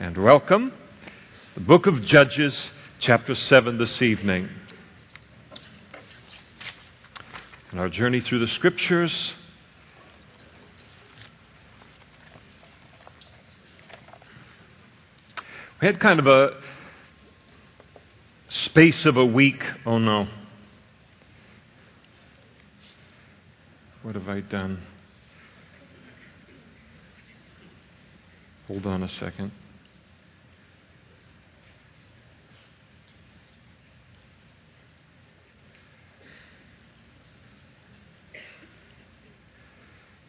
and welcome. The book of Judges, chapter 7, this evening. In our journey through the scriptures, we had kind of a space of a week. Oh no. What have I done? Hold on a second.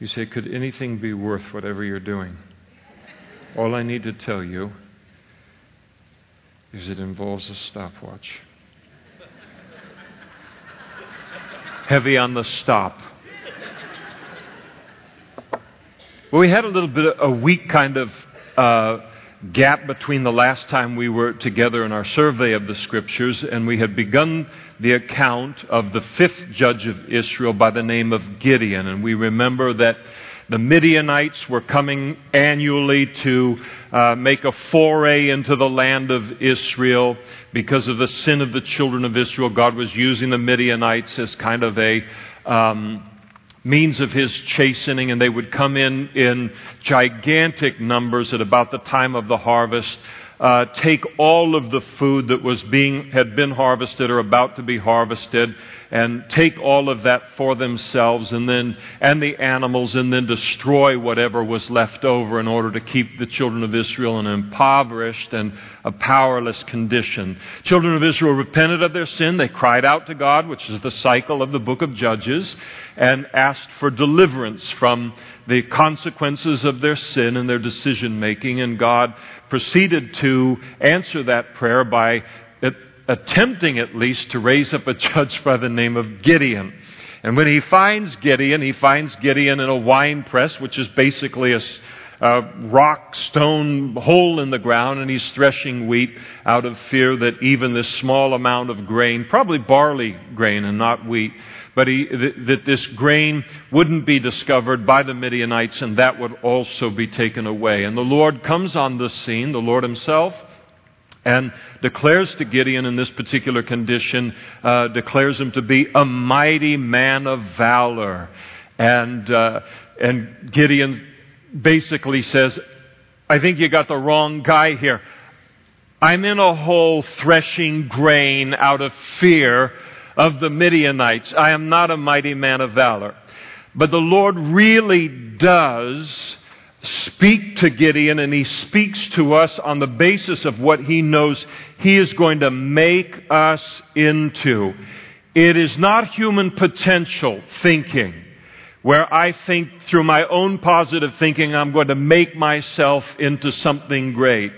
You say, could anything be worth whatever you're doing? All I need to tell you is it involves a stopwatch. Heavy on the stop. Well, we had a little bit of a weak kind of uh, gap between the last time we were together in our survey of the scriptures, and we had begun the account of the fifth judge of Israel by the name of Gideon. And we remember that the Midianites were coming annually to uh, make a foray into the land of Israel because of the sin of the children of Israel. God was using the Midianites as kind of a um, means of his chastening, and they would come in in gigantic numbers at about the time of the harvest. Uh, take all of the food that was being had been harvested or about to be harvested and take all of that for themselves and then and the animals and then destroy whatever was left over in order to keep the children of Israel in an impoverished and a powerless condition. Children of Israel repented of their sin. They cried out to God, which is the cycle of the book of Judges, and asked for deliverance from the consequences of their sin and their decision making. And God proceeded to answer that prayer by attempting at least to raise up a judge by the name of Gideon. And when he finds Gideon, he finds Gideon in a wine press, which is basically a, a, rock stone hole in the ground, and he's threshing wheat out of fear that even this small amount of grain, probably barley grain and not wheat, but he, th- that this grain wouldn't be discovered by the Midianites, and that would also be taken away. And the Lord comes on the scene, the Lord Himself and declares to Gideon in this particular condition, uh, declares him to be a mighty man of valor. And, uh, and Gideon basically says, I think you got the wrong guy here. I'm in a hole threshing grain out of fear of the Midianites. I am not a mighty man of valor. But the Lord really does speak to Gideon, and he speaks to us on the basis of what he knows he is going to make us into. It is not human potential thinking, where I think through my own positive thinking, I'm going to make myself into something great.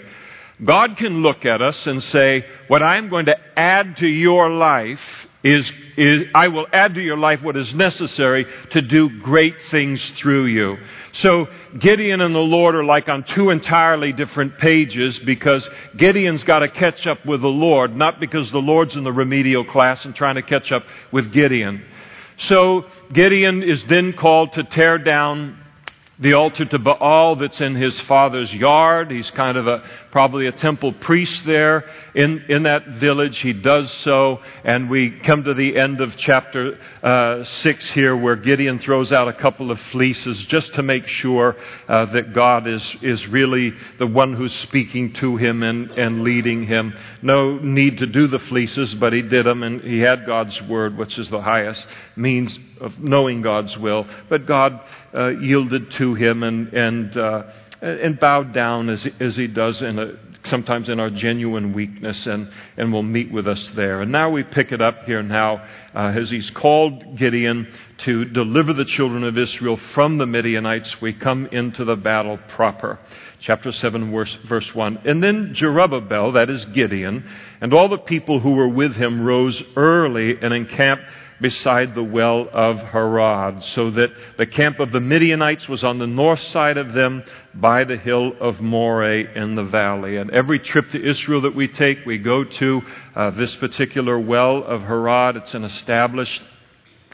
God can look at us and say, What I'm going to add to your life is, is, I will add to your life what is necessary to do great things through you. So Gideon and the Lord are like on two entirely different pages because Gideon's got to catch up with the Lord, not because the Lord's in the remedial class and trying to catch up with Gideon. So Gideon is then called to tear down the altar to Baal that's in his father's yard. He's kind of a probably a temple priest there in, in that village. He does so, and we come to the end of chapter uh, 6 here where Gideon throws out a couple of fleeces just to make sure uh, that God is, is really the one who's speaking to him and, and leading him. No need to do the fleeces, but he did them, and he had God's word, which is the highest means of knowing God's will. But God uh, yielded to him and, and uh, and bowed down as, as he does in a, sometimes in our genuine weakness and, and will meet with us there. And now we pick it up here now uh, as he's called Gideon to deliver the children of Israel from the Midianites. We come into the battle proper. Chapter 7, verse, verse 1. And then Jerubbaal, that is Gideon, and all the people who were with him rose early and encamped beside the well of Harod, so that the camp of the Midianites was on the north side of them by the hill of Moreh in the valley. And every trip to Israel that we take, we go to uh, this particular well of Harod. It's an established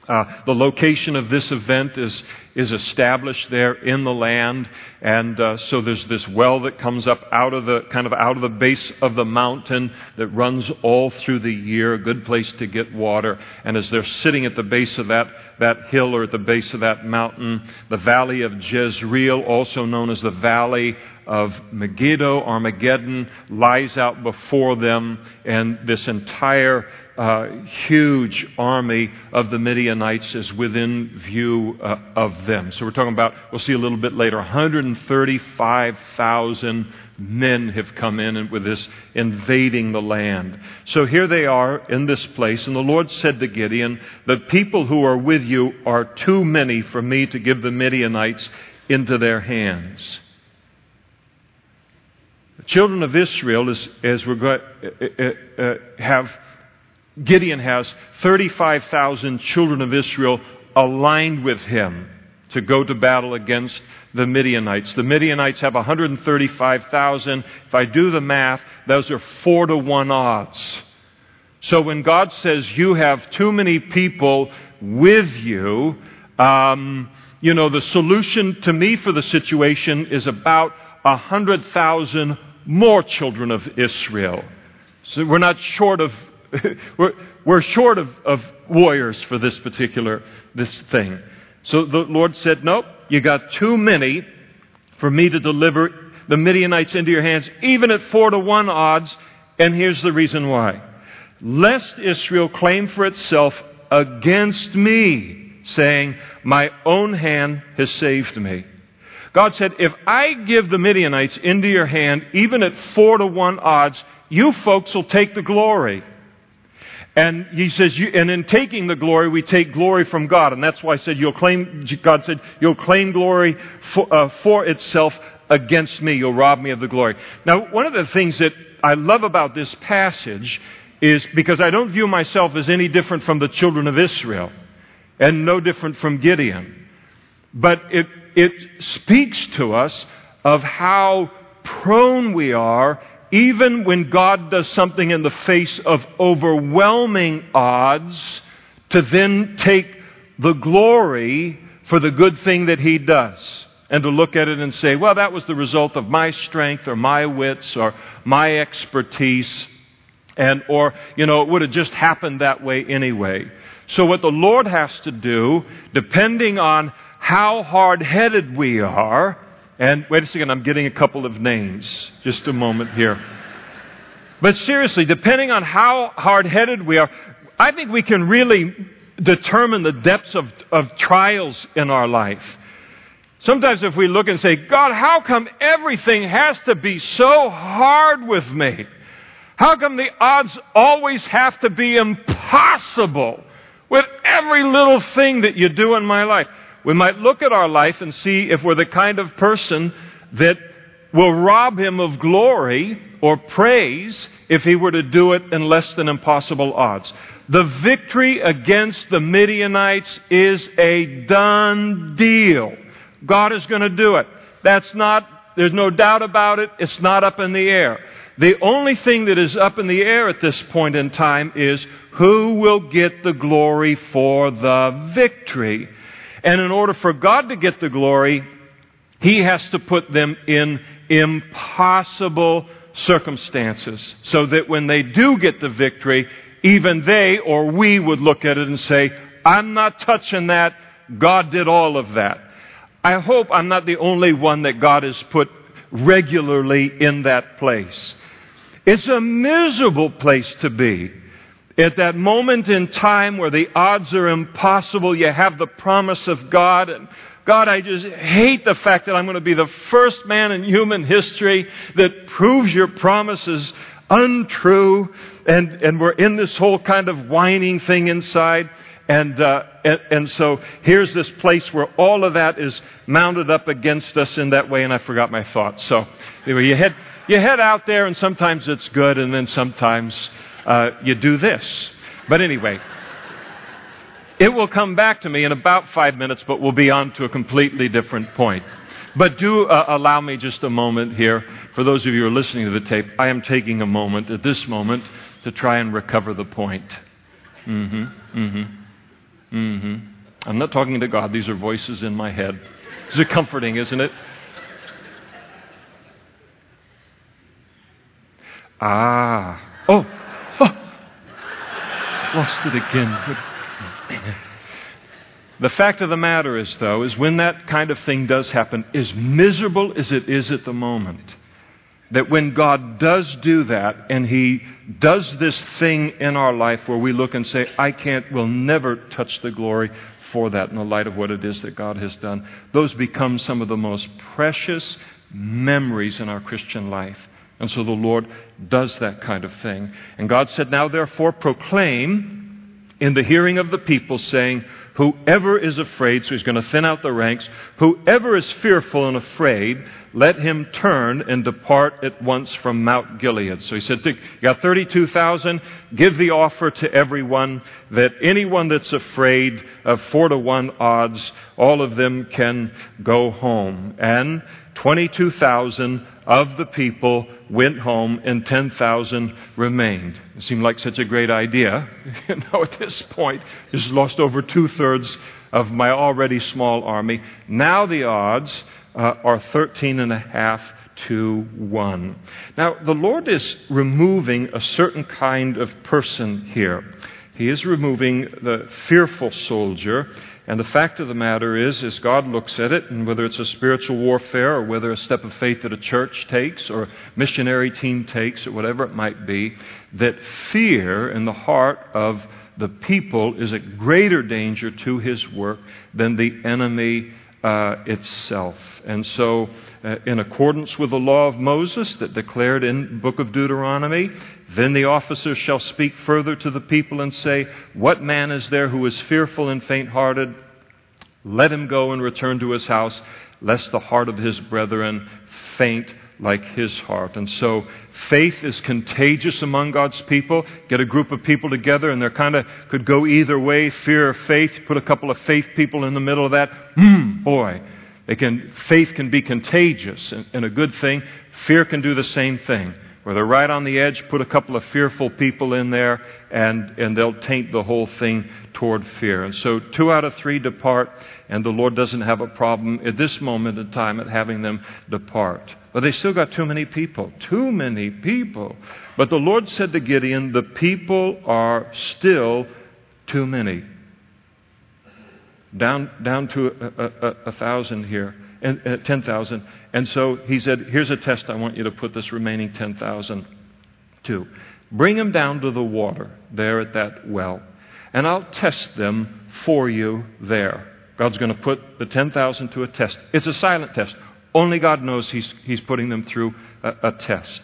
Uh, the location of this event is, is established there in the land, and uh, so there's this well that comes up out of the kind of out of the base of the mountain that runs all through the year, a good place to get water. And as they're sitting at the base of that, that hill or at the base of that mountain, the valley of Jezreel, also known as the valley of Megiddo, Armageddon, lies out before them, and this entire uh, huge army of the Midianites is within view uh, of them. So we're talking about, we'll see a little bit later, 135,000 men have come in with this invading the land. So here they are in this place, and the Lord said to Gideon, The people who are with you are too many for me to give the Midianites into their hands. The children of Israel, as, as we're going, uh, uh, uh, have Gideon has 35,000 children of Israel aligned with him to go to battle against the Midianites. The Midianites have 135,000. If I do the math, those are four to one odds. So when God says you have too many people with you, um, you know, the solution to me for the situation is about 100,000 more children of Israel. So we're not short of we're, we're short of, of warriors for this particular this thing. So the Lord said, Nope, you got too many for me to deliver the Midianites into your hands, even at four to one odds. And here's the reason why. Lest Israel claim for itself against me, saying, My own hand has saved me. God said, If I give the Midianites into your hand, even at four to one odds, you folks will take the glory. And he says, and in taking the glory, we take glory from God. And that's why I said, you'll claim, God said, you'll claim glory for, uh, for itself against me. You'll rob me of the glory. Now, one of the things that I love about this passage is because I don't view myself as any different from the children of Israel and no different from Gideon. But it, it speaks to us of how prone we are even when God does something in the face of overwhelming odds, to then take the glory for the good thing that He does. And to look at it and say, well, that was the result of my strength or my wits or my expertise. And, or, you know, it would have just happened that way anyway. So what the Lord has to do, depending on how hard headed we are, and wait a second, I'm getting a couple of names. Just a moment here. But seriously, depending on how hard headed we are, I think we can really determine the depths of, of trials in our life. Sometimes if we look and say, God, how come everything has to be so hard with me? How come the odds always have to be impossible with every little thing that you do in my life? We might look at our life and see if we're the kind of person that will rob him of glory or praise if he were to do it in less than impossible odds. The victory against the Midianites is a done deal. God is going to do it. That's not, there's no doubt about it. It's not up in the air. The only thing that is up in the air at this point in time is who will get the glory for the victory. And in order for God to get the glory, He has to put them in impossible circumstances so that when they do get the victory, even they or we would look at it and say, I'm not touching that. God did all of that. I hope I'm not the only one that God has put regularly in that place. It's a miserable place to be. At that moment in time where the odds are impossible, you have the promise of God. And God, I just hate the fact that I'm going to be the first man in human history that proves your promises untrue. And, and we're in this whole kind of whining thing inside. And, uh, and, and, so here's this place where all of that is mounted up against us in that way, and I forgot my thoughts. So anyway, you head, you head out there, and sometimes it's good, and then sometimes uh, you do this. But anyway, it will come back to me in about five minutes, but we'll be on to a completely different point. But do uh, allow me just a moment here. For those of you who are listening to the tape, I am taking a moment at this moment to try and recover the point. Mm-hmm, mm-hmm. Mm-hmm. I'm not talking to God, these are voices in my head. Is it comforting, isn't it? Ah. Oh. Lost it again. The fact of the matter is, though, is when that kind of thing does happen, as miserable as it is at the moment, that when God does do that and He does this thing in our life where we look and say, I can't, we'll never touch the glory for that in the light of what it is that God has done, those become some of the most precious memories in our Christian life. And so the Lord does that kind of thing. And God said, Now therefore proclaim in the hearing of the people, saying, Whoever is afraid, so he's going to thin out the ranks, whoever is fearful and afraid, let him turn and depart at once from Mount Gilead. So he said, You got 32,000, give the offer to everyone that anyone that's afraid of four to one odds, all of them can go home. And 22,000 of the people went home and 10,000 remained. It seemed like such a great idea. you know, at this point, just lost over two thirds of my already small army. Now the odds uh, are 13 and a half to 1. Now, the Lord is removing a certain kind of person here. He is removing the fearful soldier and the fact of the matter is, as God looks at it, and whether it's a spiritual warfare or whether a step of faith that a church takes or a missionary team takes or whatever it might be, that fear in the heart of the people is a greater danger to his work than the enemy uh, itself. And so, uh, in accordance with the law of Moses that declared in the book of Deuteronomy, then the officers shall speak further to the people and say, What man is there who is fearful and faint hearted? Let him go and return to his house, lest the heart of his brethren faint like his heart. And so faith is contagious among God's people. Get a group of people together and they're kind of could go either way, fear or faith. Put a couple of faith people in the middle of that. Hmm, boy, they can, faith can be contagious and, and a good thing. Fear can do the same thing. Where they're right on the edge, put a couple of fearful people in there and, and they'll taint the whole thing toward fear. And so two out of three depart and the Lord doesn't have a problem at this moment in time at having them depart. But they still got too many people. Too many people. But the Lord said to Gideon, The people are still too many. Down, down to a, a, a thousand here, and uh, 10,000. And so he said, Here's a test I want you to put this remaining 10,000 to. Bring them down to the water there at that well, and I'll test them for you there. God's going to put the 10,000 to a test. It's a silent test. Only God knows He's, he's putting them through a, a test.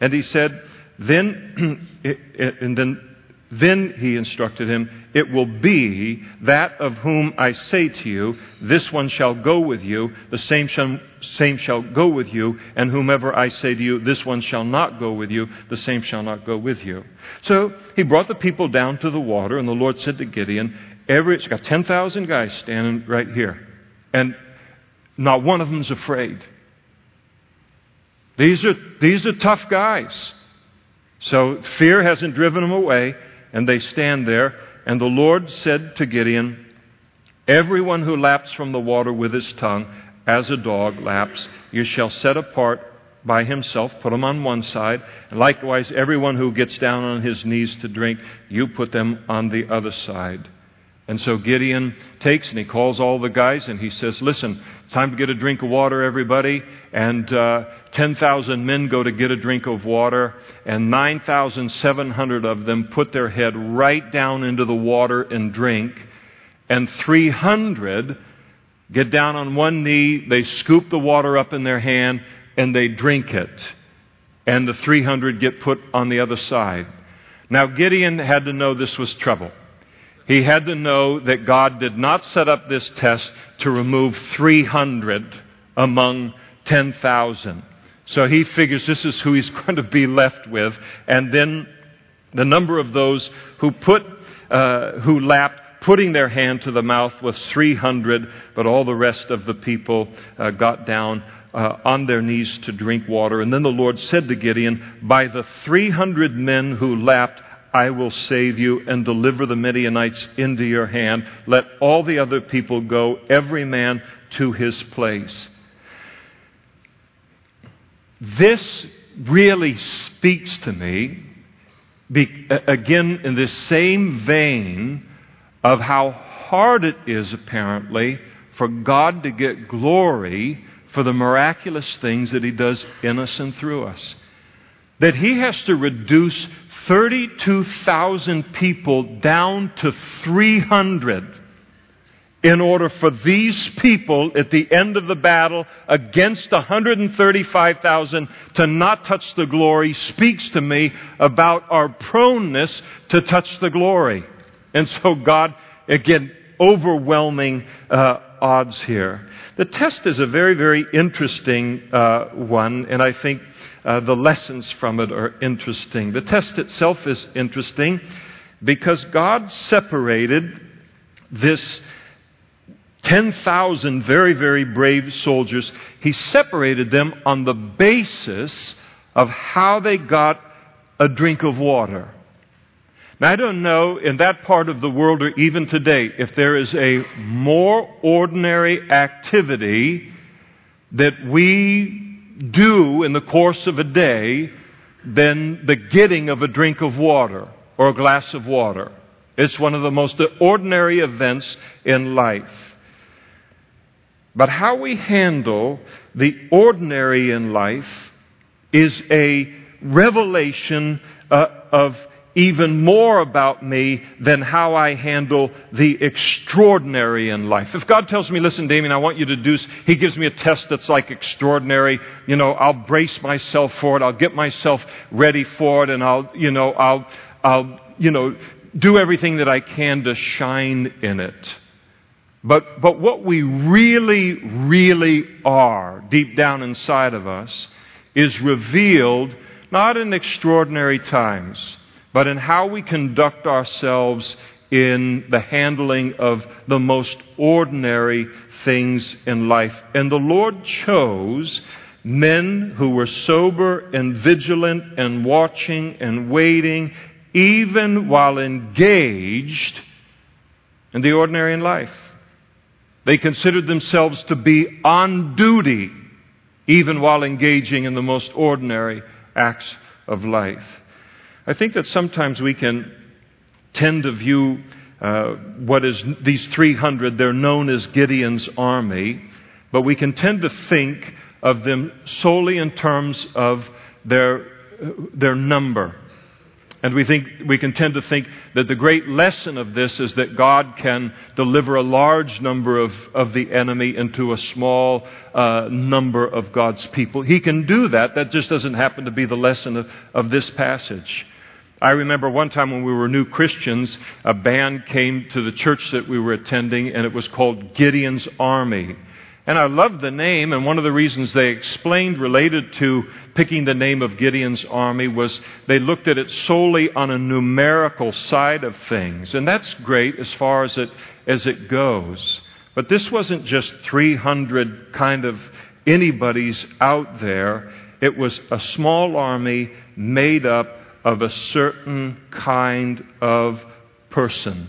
And He said, then, and then then he instructed him, It will be that of whom I say to you, This one shall go with you, the same shall, same shall go with you, and whomever I say to you, This one shall not go with you, the same shall not go with you. So he brought the people down to the water, and the Lord said to Gideon, Every, it's got 10,000 guys standing right here, and not one of them's afraid. These are, these are tough guys. So fear hasn't driven them away and they stand there. And the Lord said to Gideon, Everyone who laps from the water with his tongue, as a dog laps, you shall set apart by himself, put him on one side. And likewise, everyone who gets down on his knees to drink, you put them on the other side. And so Gideon takes and he calls all the guys and he says, Listen, time to get a drink of water, everybody. And uh, 10,000 men go to get a drink of water, and 9,700 of them put their head right down into the water and drink. And 300 get down on one knee, they scoop the water up in their hand, and they drink it. And the 300 get put on the other side. Now, Gideon had to know this was trouble. He had to know that God did not set up this test to remove 300 among 10,000. So he figures this is who he's going to be left with. And then the number of those who put, uh, who lapped, putting their hand to the mouth was 300, but all the rest of the people uh, got down uh, on their knees to drink water. And then the Lord said to Gideon, By the 300 men who lapped, I will save you and deliver the Midianites into your hand. Let all the other people go, every man to his place. This really speaks to me, again, in this same vein of how hard it is, apparently, for God to get glory for the miraculous things that He does in us and through us. That He has to reduce 32,000 people down to 300 in order for these people at the end of the battle against 135,000 to not touch the glory speaks to me about our proneness to touch the glory. And so God, again, overwhelming uh, odds here. The test is a very, very interesting uh, one, and I think uh, the lessons from it are interesting. The test itself is interesting because God separated this 10,000 very, very brave soldiers, He separated them on the basis of how they got a drink of water. Now, I don't know in that part of the world or even today if there is a more ordinary activity that we do in the course of a day than the getting of a drink of water or a glass of water. It's one of the most ordinary events in life. But how we handle the ordinary in life is a revelation uh, of even more about me than how I handle the extraordinary in life. If God tells me, listen, Damien, I want you to do, He gives me a test that's like extraordinary, you know, I'll brace myself for it, I'll get myself ready for it, and I'll, you know, I'll, I'll, you know, do everything that I can to shine in it. But, but what we really, really are deep down inside of us is revealed not in extraordinary times but in how we conduct ourselves in the handling of the most ordinary things in life. And the Lord chose men who were sober and vigilant and watching and waiting, even while engaged in the ordinary in life. They considered themselves to be on duty, even while engaging in the most ordinary acts of life. I think that sometimes we can tend to view uh, what is these 300, they're known as Gideon's army, but we can tend to think of them solely in terms of their, their number. And we think we can tend to think that the great lesson of this is that God can deliver a large number of, of the enemy into a small uh, number of God's people. He can do that. That just doesn't happen to be the lesson of, of this passage. I remember one time when we were new Christians, a band came to the church that we were attending, and it was called Gideon's Army. And I loved the name, and one of the reasons they explained related to picking the name of Gideon's army was they looked at it solely on a numerical side of things. And that's great as far as it, as it goes. But this wasn't just 300 kind of anybody's out there. It was a small army made up of a certain kind of person.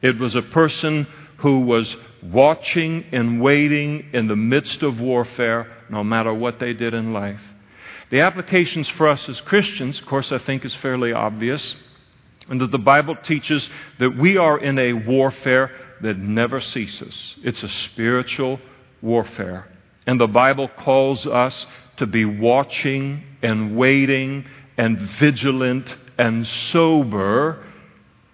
It was a person who was watching and waiting in the midst of warfare, no matter what they did in life. The applications for us as Christians, of course, I think is fairly obvious, and that the Bible teaches that we are in a warfare that never ceases. It's a spiritual warfare. And the Bible calls us to be watching and waiting and vigilant and sober,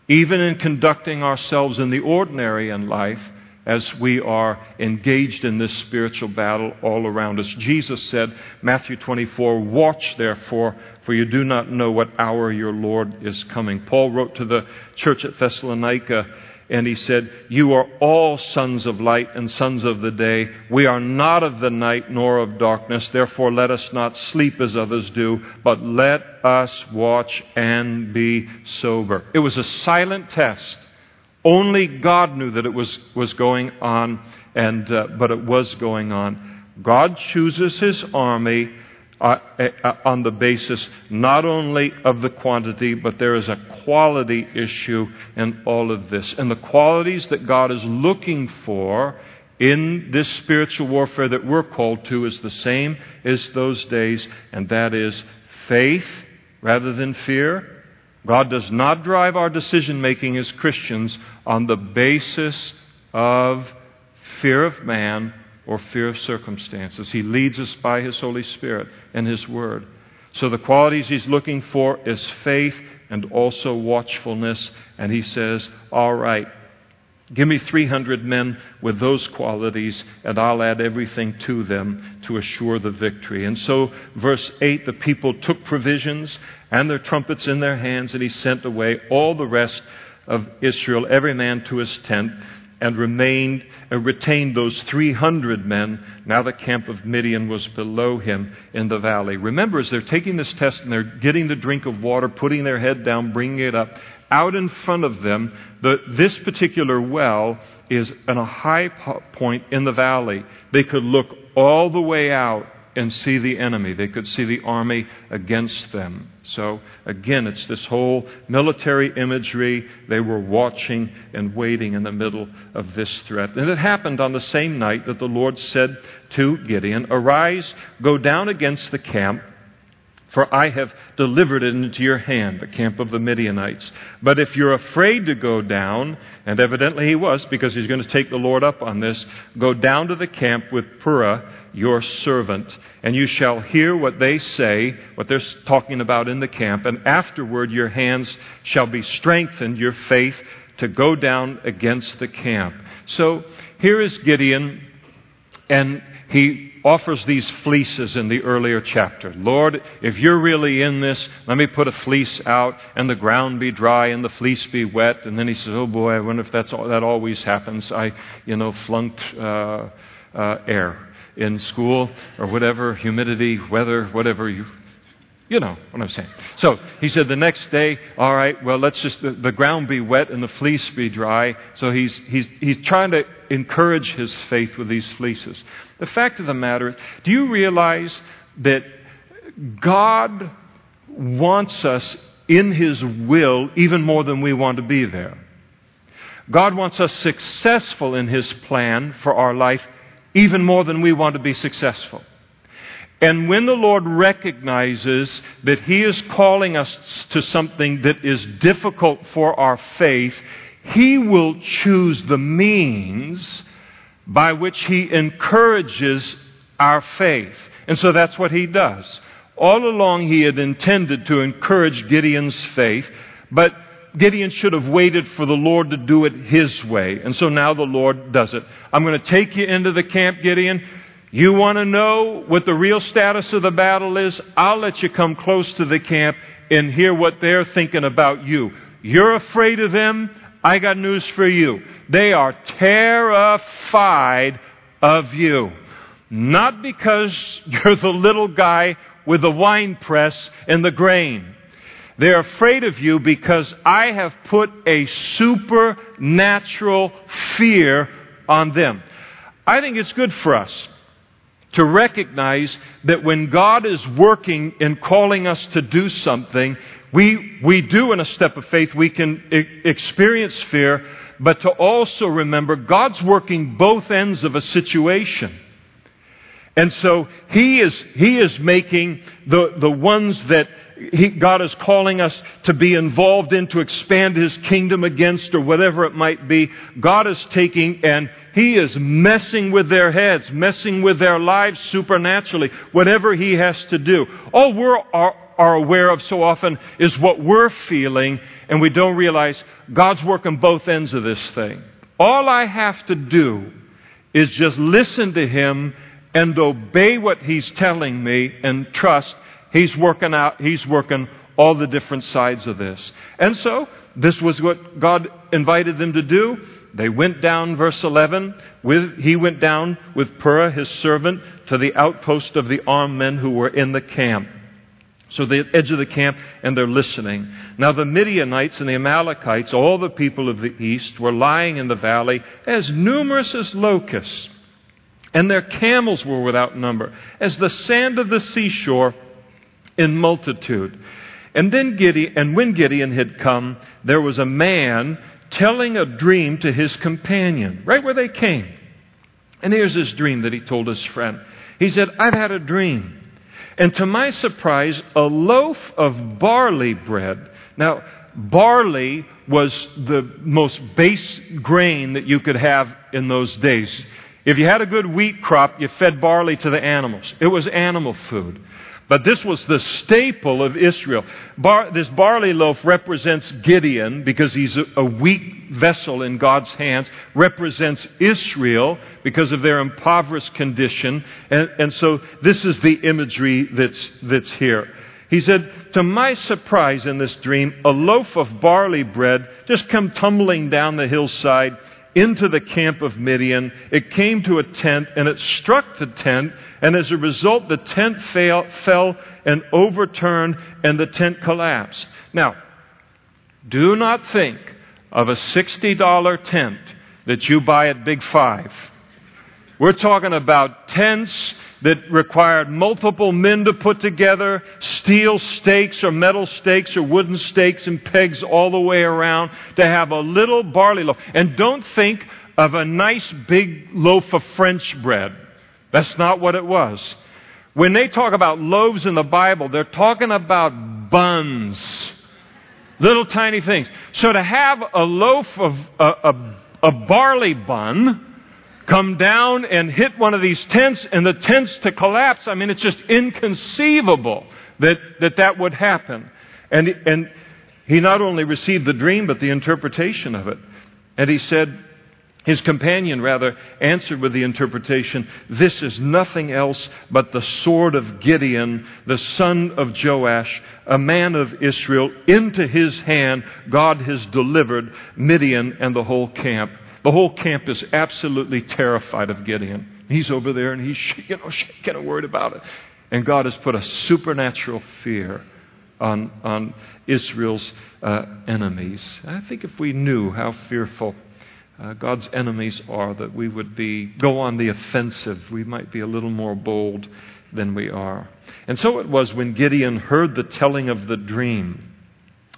even in conducting ourselves in the ordinary in life as we are engaged in this spiritual battle all around us. Jesus said, Matthew 24, Watch therefore, for you do not know what hour your Lord is coming. Paul wrote to the church at Thessalonica and he said, You are all sons of light and sons of the day. We are not of the night nor of darkness. Therefore, let us not sleep as others do, but let us watch and be sober. It was a silent test. Only God knew that it was, was going on, and, uh, but it was going on. God chooses his army uh, uh, on the basis not only of the quantity, but there is a quality issue in all of this. And the qualities that God is looking for in this spiritual warfare that we're called to is the same as those days, and that is faith rather than fear. God does not drive our decision making as Christians on the basis of fear of man or fear of circumstances. He leads us by His Holy Spirit and His Word. So the qualities He's looking for is faith and also watchfulness. And He says, All right, Give me 300 men with those qualities, and I'll add everything to them to assure the victory. And so, verse 8 the people took provisions and their trumpets in their hands, and he sent away all the rest of Israel, every man to his tent, and remained, uh, retained those 300 men. Now the camp of Midian was below him in the valley. Remember, as they're taking this test and they're getting the drink of water, putting their head down, bringing it up, out in front of them, the, this particular well is on a high point in the valley. They could look all the way out and see the enemy. They could see the army against them. So, again, it's this whole military imagery. They were watching and waiting in the middle of this threat. And it happened on the same night that the Lord said to Gideon, Arise, go down against the camp for I have delivered it into your hand, the camp of the Midianites. But if you're afraid to go down, and evidently he was, because he's going to take the Lord up on this, go down to the camp with Purah, your servant, and you shall hear what they say, what they're talking about in the camp, and afterward your hands shall be strengthened, your faith, to go down against the camp. So here is Gideon, and he offers these fleeces in the earlier chapter. Lord, if you're really in this, let me put a fleece out and the ground be dry and the fleece be wet. And then he says, Oh boy, I wonder if that's all, that always happens. I, you know, flunked uh, uh, air in school or whatever, humidity, weather, whatever you. You know what I'm saying. So he said the next day, all right, well, let's just, the, the ground be wet and the fleece be dry. So he's, he's, he's trying to encourage his faith with these fleeces. The fact of the matter is, do you realize that God wants us in His will even more than we want to be there? God wants us successful in His plan for our life even more than we want to be successful. And when the Lord recognizes that He is calling us to something that is difficult for our faith, He will choose the means by which he encourages our faith. And so that's what he does. All along, he had intended to encourage Gideon's faith, but Gideon should have waited for the Lord to do it his way. And so now the Lord does it. I'm going to take you into the camp, Gideon. You want to know what the real status of the battle is? I'll let you come close to the camp and hear what they're thinking about you. You're afraid of them. I got news for you. They are terrified of you. Not because you're the little guy with the wine press and the grain. They're afraid of you because I have put a supernatural fear on them. I think it's good for us to recognize that when God is working and calling us to do something, we, we do in a step of faith, we can experience fear, but to also remember God's working both ends of a situation. And so He is, he is making the, the ones that he, God is calling us to be involved in to expand His kingdom against or whatever it might be. God is taking and He is messing with their heads, messing with their lives supernaturally, whatever He has to do. All we're, are, are aware of so often is what we're feeling, and we don't realize God's working both ends of this thing. All I have to do is just listen to Him and obey what He's telling me and trust He's working out, He's working all the different sides of this. And so, this was what God invited them to do. They went down, verse 11, with, he went down with Purah, his servant, to the outpost of the armed men who were in the camp. So the edge of the camp, and they're listening. Now the Midianites and the Amalekites, all the people of the east, were lying in the valley as numerous as locusts. and their camels were without number, as the sand of the seashore in multitude. And then Gideon, and when Gideon had come, there was a man telling a dream to his companion, right where they came. And here's his dream that he told his friend. He said, I've had a dream. And to my surprise, a loaf of barley bread. Now, barley was the most base grain that you could have in those days. If you had a good wheat crop, you fed barley to the animals. It was animal food. But this was the staple of Israel. Bar, this barley loaf represents Gideon because he's a, a, weak vessel in God's hands, represents Israel because of their impoverished condition. And, and so this is the imagery that's, that's here. He said, To my surprise in this dream, a loaf of barley bread just come tumbling down the hillside into the camp of Midian. It came to a tent and it struck the tent, and as a result, the tent fail, fell and overturned, and the tent collapsed. Now, do not think of a $60 tent that you buy at Big Five. We're talking about tents that required multiple men to put together, steel stakes or metal stakes or wooden stakes and pegs all the way around to have a little barley loaf. And don't think of a nice big loaf of French bread. That's not what it was. When they talk about loaves in the Bible, they're talking about buns. Little tiny things. So to have a loaf of a, a, a barley bun, come down and hit one of these tents and the tents to collapse. I mean, it's just inconceivable that that, that would happen. And, and he not only received the dream, but the interpretation of it. And he said, his companion, rather, answered with the interpretation This is nothing else but the sword of Gideon, the son of Joash, a man of Israel. Into his hand God has delivered Midian and the whole camp. The whole camp is absolutely terrified of Gideon. He's over there and he's you know, shaking and worried about it. And God has put a supernatural fear on, on Israel's uh, enemies. I think if we knew how fearful uh, God's enemies are, that we would be go on the offensive. We might be a little more bold than we are. And so it was when Gideon heard the telling of the dream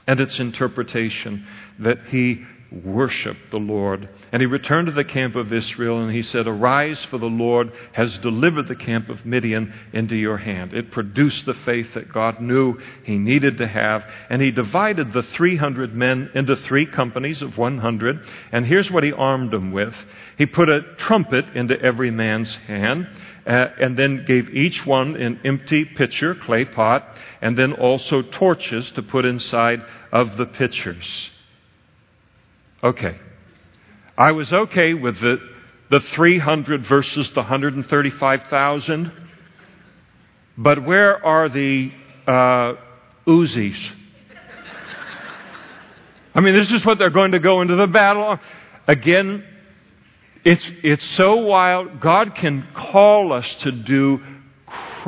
and its interpretation that he worshiped the Lord. And he returned to the camp of Israel and he said, Arise, for the Lord has delivered the camp of Midian into your hand. It produced the faith that God knew he needed to have. And he divided the 300 men into three companies of 100. And here's what he armed them with he put a trumpet into every man's hand. Uh, and then gave each one an empty pitcher, clay pot, and then also torches to put inside of the pitchers. Okay. I was okay with the, the 300 versus the 135,000. But where are the uh, Uzis? I mean, this is what they're going to go into the battle. Again, it's, it's so wild. God can call us to do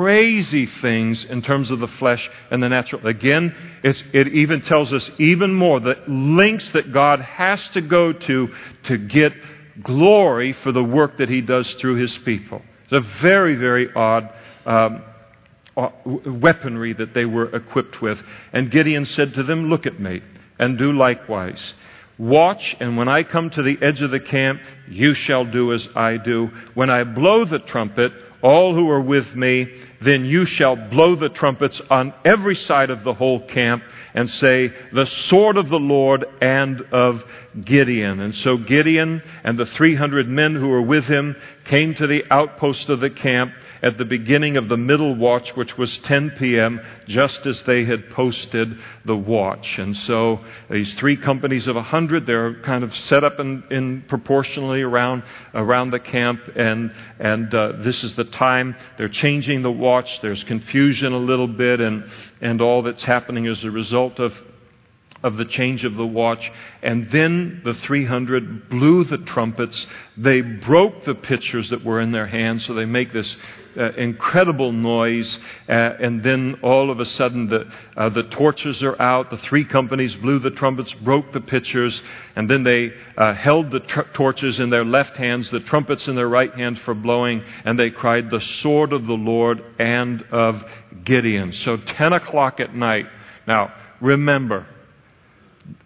crazy things in terms of the flesh and the natural. Again, it even tells us even more the lengths that God has to go to to get glory for the work that He does through His people. It's a very, very odd um, uh, weaponry that they were equipped with. And Gideon said to them, Look at me and do likewise. Watch, and when I come to the edge of the camp, you shall do as I do. When I blow the trumpet, all who are with me, then you shall blow the trumpets on every side of the whole camp and say, The sword of the Lord and of Gideon. And so Gideon and the 300 men who were with him came to the outpost of the camp at the beginning of the middle watch, which was 10 p.m., just as they had posted the watch. And so these three companies of 100, they're kind of set up in, in proportionally around, around the camp, and, and uh, this is the time they're changing the watch. There's confusion a little bit, and, and all that's happening as a result of of the change of the watch. And then the 300 blew the trumpets. They broke the pitchers that were in their hands, so they make this uh, incredible noise. Uh, and then all of a sudden, the, uh, the torches are out. The three companies blew the trumpets, broke the pitchers, and then they uh, held the tr- torches in their left hands, the trumpets in their right hands for blowing, and they cried, The sword of the Lord and of Gideon. So 10 o'clock at night. Now, remember,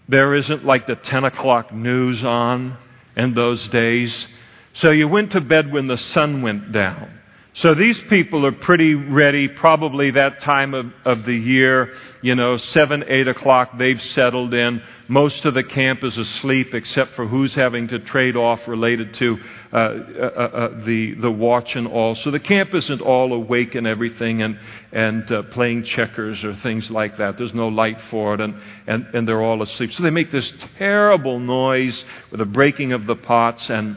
there isn't like the 10 o'clock news on in those days. So you went to bed when the sun went down. So these people are pretty ready, probably that time of, of the year, you know, 7, 8 o'clock, they've settled in. Most of the camp is asleep except for who's having to trade off related to uh, uh, uh, uh the, the watch and all. So the camp isn't all awake and everything and, and uh, playing checkers or things like that. There's no light for it and, and, and they're all asleep. So they make this terrible noise with the breaking of the pots and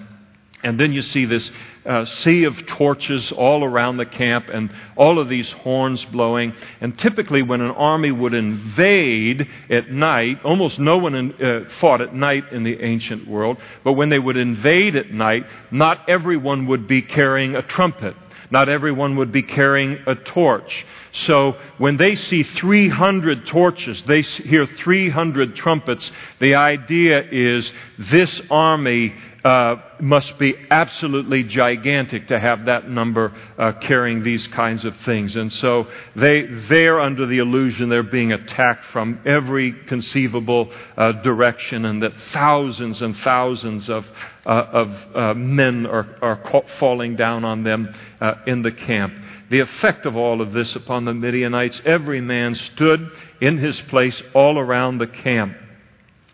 and then you see this uh, sea of torches all around the camp and all of these horns blowing. And typically, when an army would invade at night, almost no one in, uh, fought at night in the ancient world, but when they would invade at night, not everyone would be carrying a trumpet. Not everyone would be carrying a torch. So when they see 300 torches, they hear 300 trumpets, the idea is this army uh, must be absolutely gigantic to have that number uh, carrying these kinds of things. And so they, they're under the illusion they're being attacked from every conceivable uh, direction and that thousands and thousands of, uh, of uh, men are, are falling down on them uh, in the camp. The effect of all of this upon the Midianites, every man stood in his place all around the camp.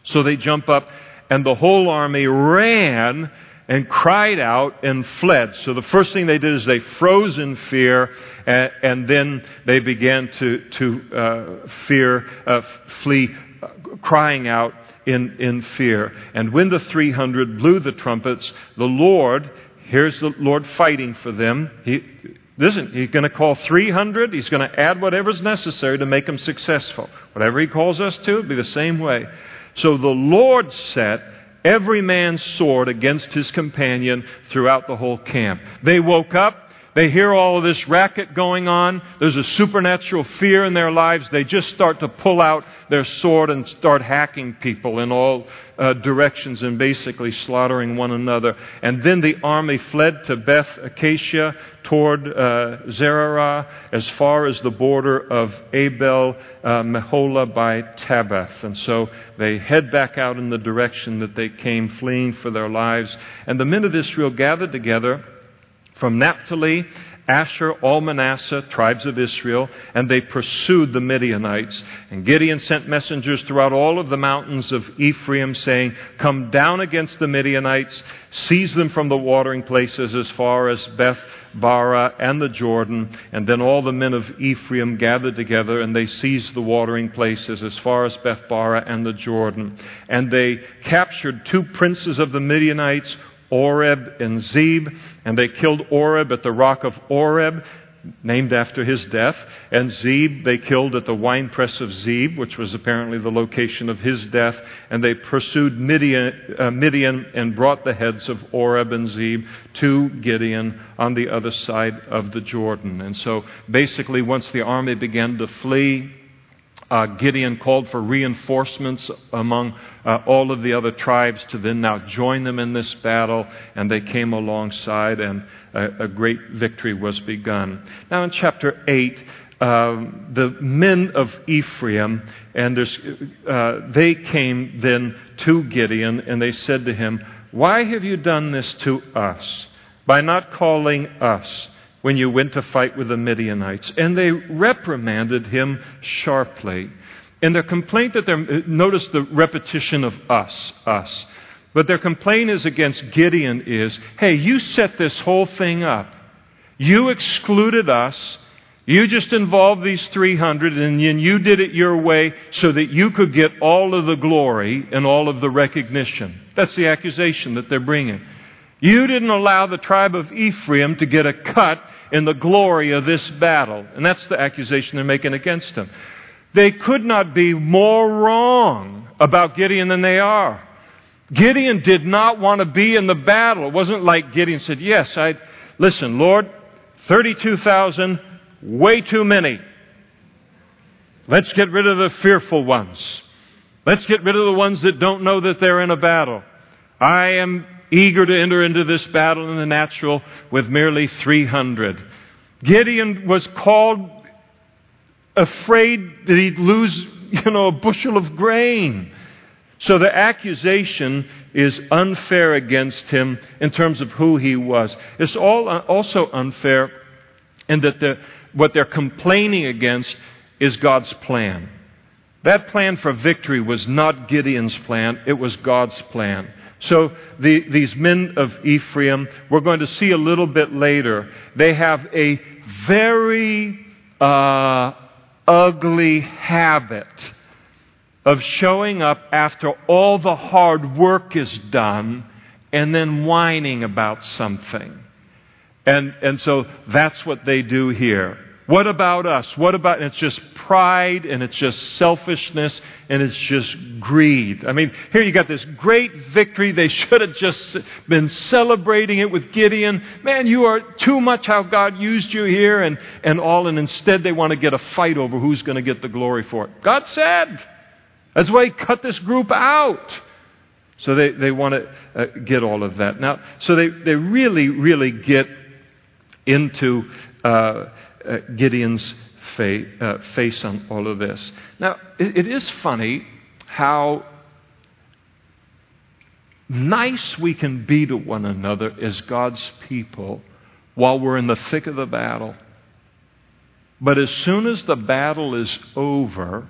So they jump up and the whole army ran and cried out and fled. So the first thing they did is they froze in fear, and, and then they began to, to uh, fear, uh, flee, uh, crying out in, in fear. And when the 300 blew the trumpets, the Lord, here's the Lord fighting for them. He, Listen, he's going to call 300. He's going to add whatever's necessary to make them successful. Whatever he calls us to, it'll be the same way. So the Lord set every man's sword against his companion throughout the whole camp. They woke up. They hear all of this racket going on. There's a supernatural fear in their lives. They just start to pull out their sword and start hacking people in all uh, directions and basically slaughtering one another. And then the army fled to Beth Acacia toward uh, Zererah as far as the border of Abel uh, Meholah by Tabbath. And so they head back out in the direction that they came, fleeing for their lives. And the men of Israel gathered together from Naphtali, Asher, all Manasseh, tribes of Israel, and they pursued the Midianites. And Gideon sent messengers throughout all of the mountains of Ephraim, saying, Come down against the Midianites, seize them from the watering places as far as Beth Barah and the Jordan. And then all the men of Ephraim gathered together, and they seized the watering places as far as Beth Barah and the Jordan. And they captured two princes of the Midianites, Oreb and Zeb, and they killed Oreb at the rock of Oreb, named after his death, and Zeb they killed at the winepress of Zeb, which was apparently the location of his death, and they pursued Midian, uh, Midian and brought the heads of Oreb and Zeb to Gideon on the other side of the Jordan. And so basically, once the army began to flee, uh, Gideon called for reinforcements among uh, all of the other tribes to then now join them in this battle, and they came alongside, and a, a great victory was begun. Now, in chapter 8, uh, the men of Ephraim, and uh, they came then to Gideon, and they said to him, Why have you done this to us by not calling us? when you went to fight with the Midianites. And they reprimanded him sharply. And their complaint that they're, uh, notice the repetition of us, us. But their complaint is against Gideon is, hey, you set this whole thing up. You excluded us. You just involved these 300 and then you did it your way so that you could get all of the glory and all of the recognition. That's the accusation that they're bringing. You didn't allow the tribe of Ephraim to get a cut in the glory of this battle. And that's the accusation they're making against him. They could not be more wrong about Gideon than they are. Gideon did not want to be in the battle. It wasn't like Gideon said, Yes, I listen, Lord, 32,000, way too many. Let's get rid of the fearful ones. Let's get rid of the ones that don't know that they're in a battle. I am eager to enter into this battle in the natural with merely 300. Gideon was called afraid that he'd lose, you know, a bushel of grain. So the accusation is unfair against him in terms of who he was. It's all uh, also unfair in that the, what they're complaining against is God's plan. That plan for victory was not Gideon's plan, it was God's plan. So the, these men of Ephraim, we're going to see a little bit later, they have a very uh, ugly habit of showing up after all the hard work is done and then whining about something. And, and so that's what they do here. What about us? What about, it's just pride and it's just selfishness and it's just greed. I mean, here you got this great victory. They should have just been celebrating it with Gideon. Man, you are too much how God used you here and, and all. And instead they want to get a fight over who's going to get the glory for it. God said. That's why he cut this group out. So they, they want to uh, get all of that. Now, so they, they really, really get into uh, uh, Gideon's fa- uh, face on all of this. Now, it, it is funny how nice we can be to one another as God's people while we're in the thick of the battle. But as soon as the battle is over,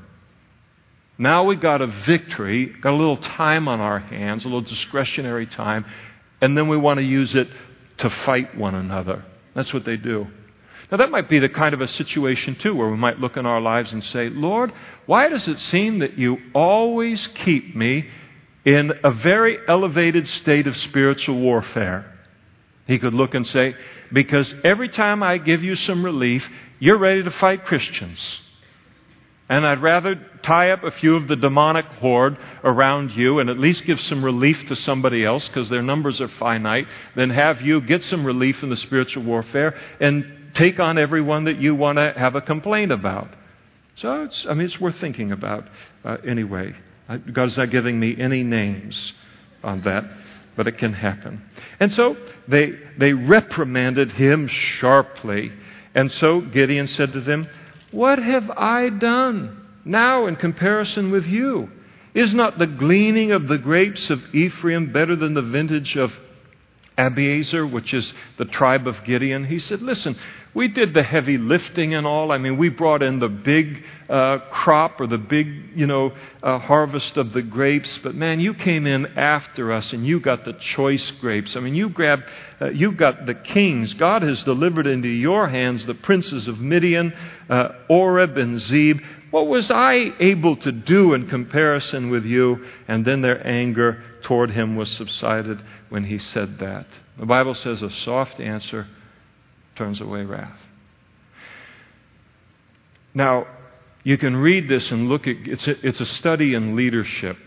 now we've got a victory, got a little time on our hands, a little discretionary time, and then we want to use it to fight one another. That's what they do. Now, that might be the kind of a situation, too, where we might look in our lives and say, Lord, why does it seem that you always keep me in a very elevated state of spiritual warfare? He could look and say, Because every time I give you some relief, you're ready to fight Christians. And I'd rather tie up a few of the demonic horde around you and at least give some relief to somebody else because their numbers are finite than have you get some relief in the spiritual warfare and take on everyone that you want to have a complaint about. So, it's, I mean, it's worth thinking about uh, anyway. God's not giving me any names on that, but it can happen. And so they, they reprimanded him sharply. And so Gideon said to them, what have I done now in comparison with you? Is not the gleaning of the grapes of Ephraim better than the vintage of Abiezer, which is the tribe of Gideon? He said, Listen, we did the heavy lifting and all. I mean, we brought in the big uh, crop or the big, you know, uh, harvest of the grapes. But man, you came in after us and you got the choice grapes. I mean, you grabbed, uh, you got the kings. God has delivered into your hands the princes of Midian, uh, Oreb and Zeb. What was I able to do in comparison with you? And then their anger toward him was subsided when he said that. The Bible says a soft answer turns away wrath. Now, you can read this and look at it's a, it's a study in leadership.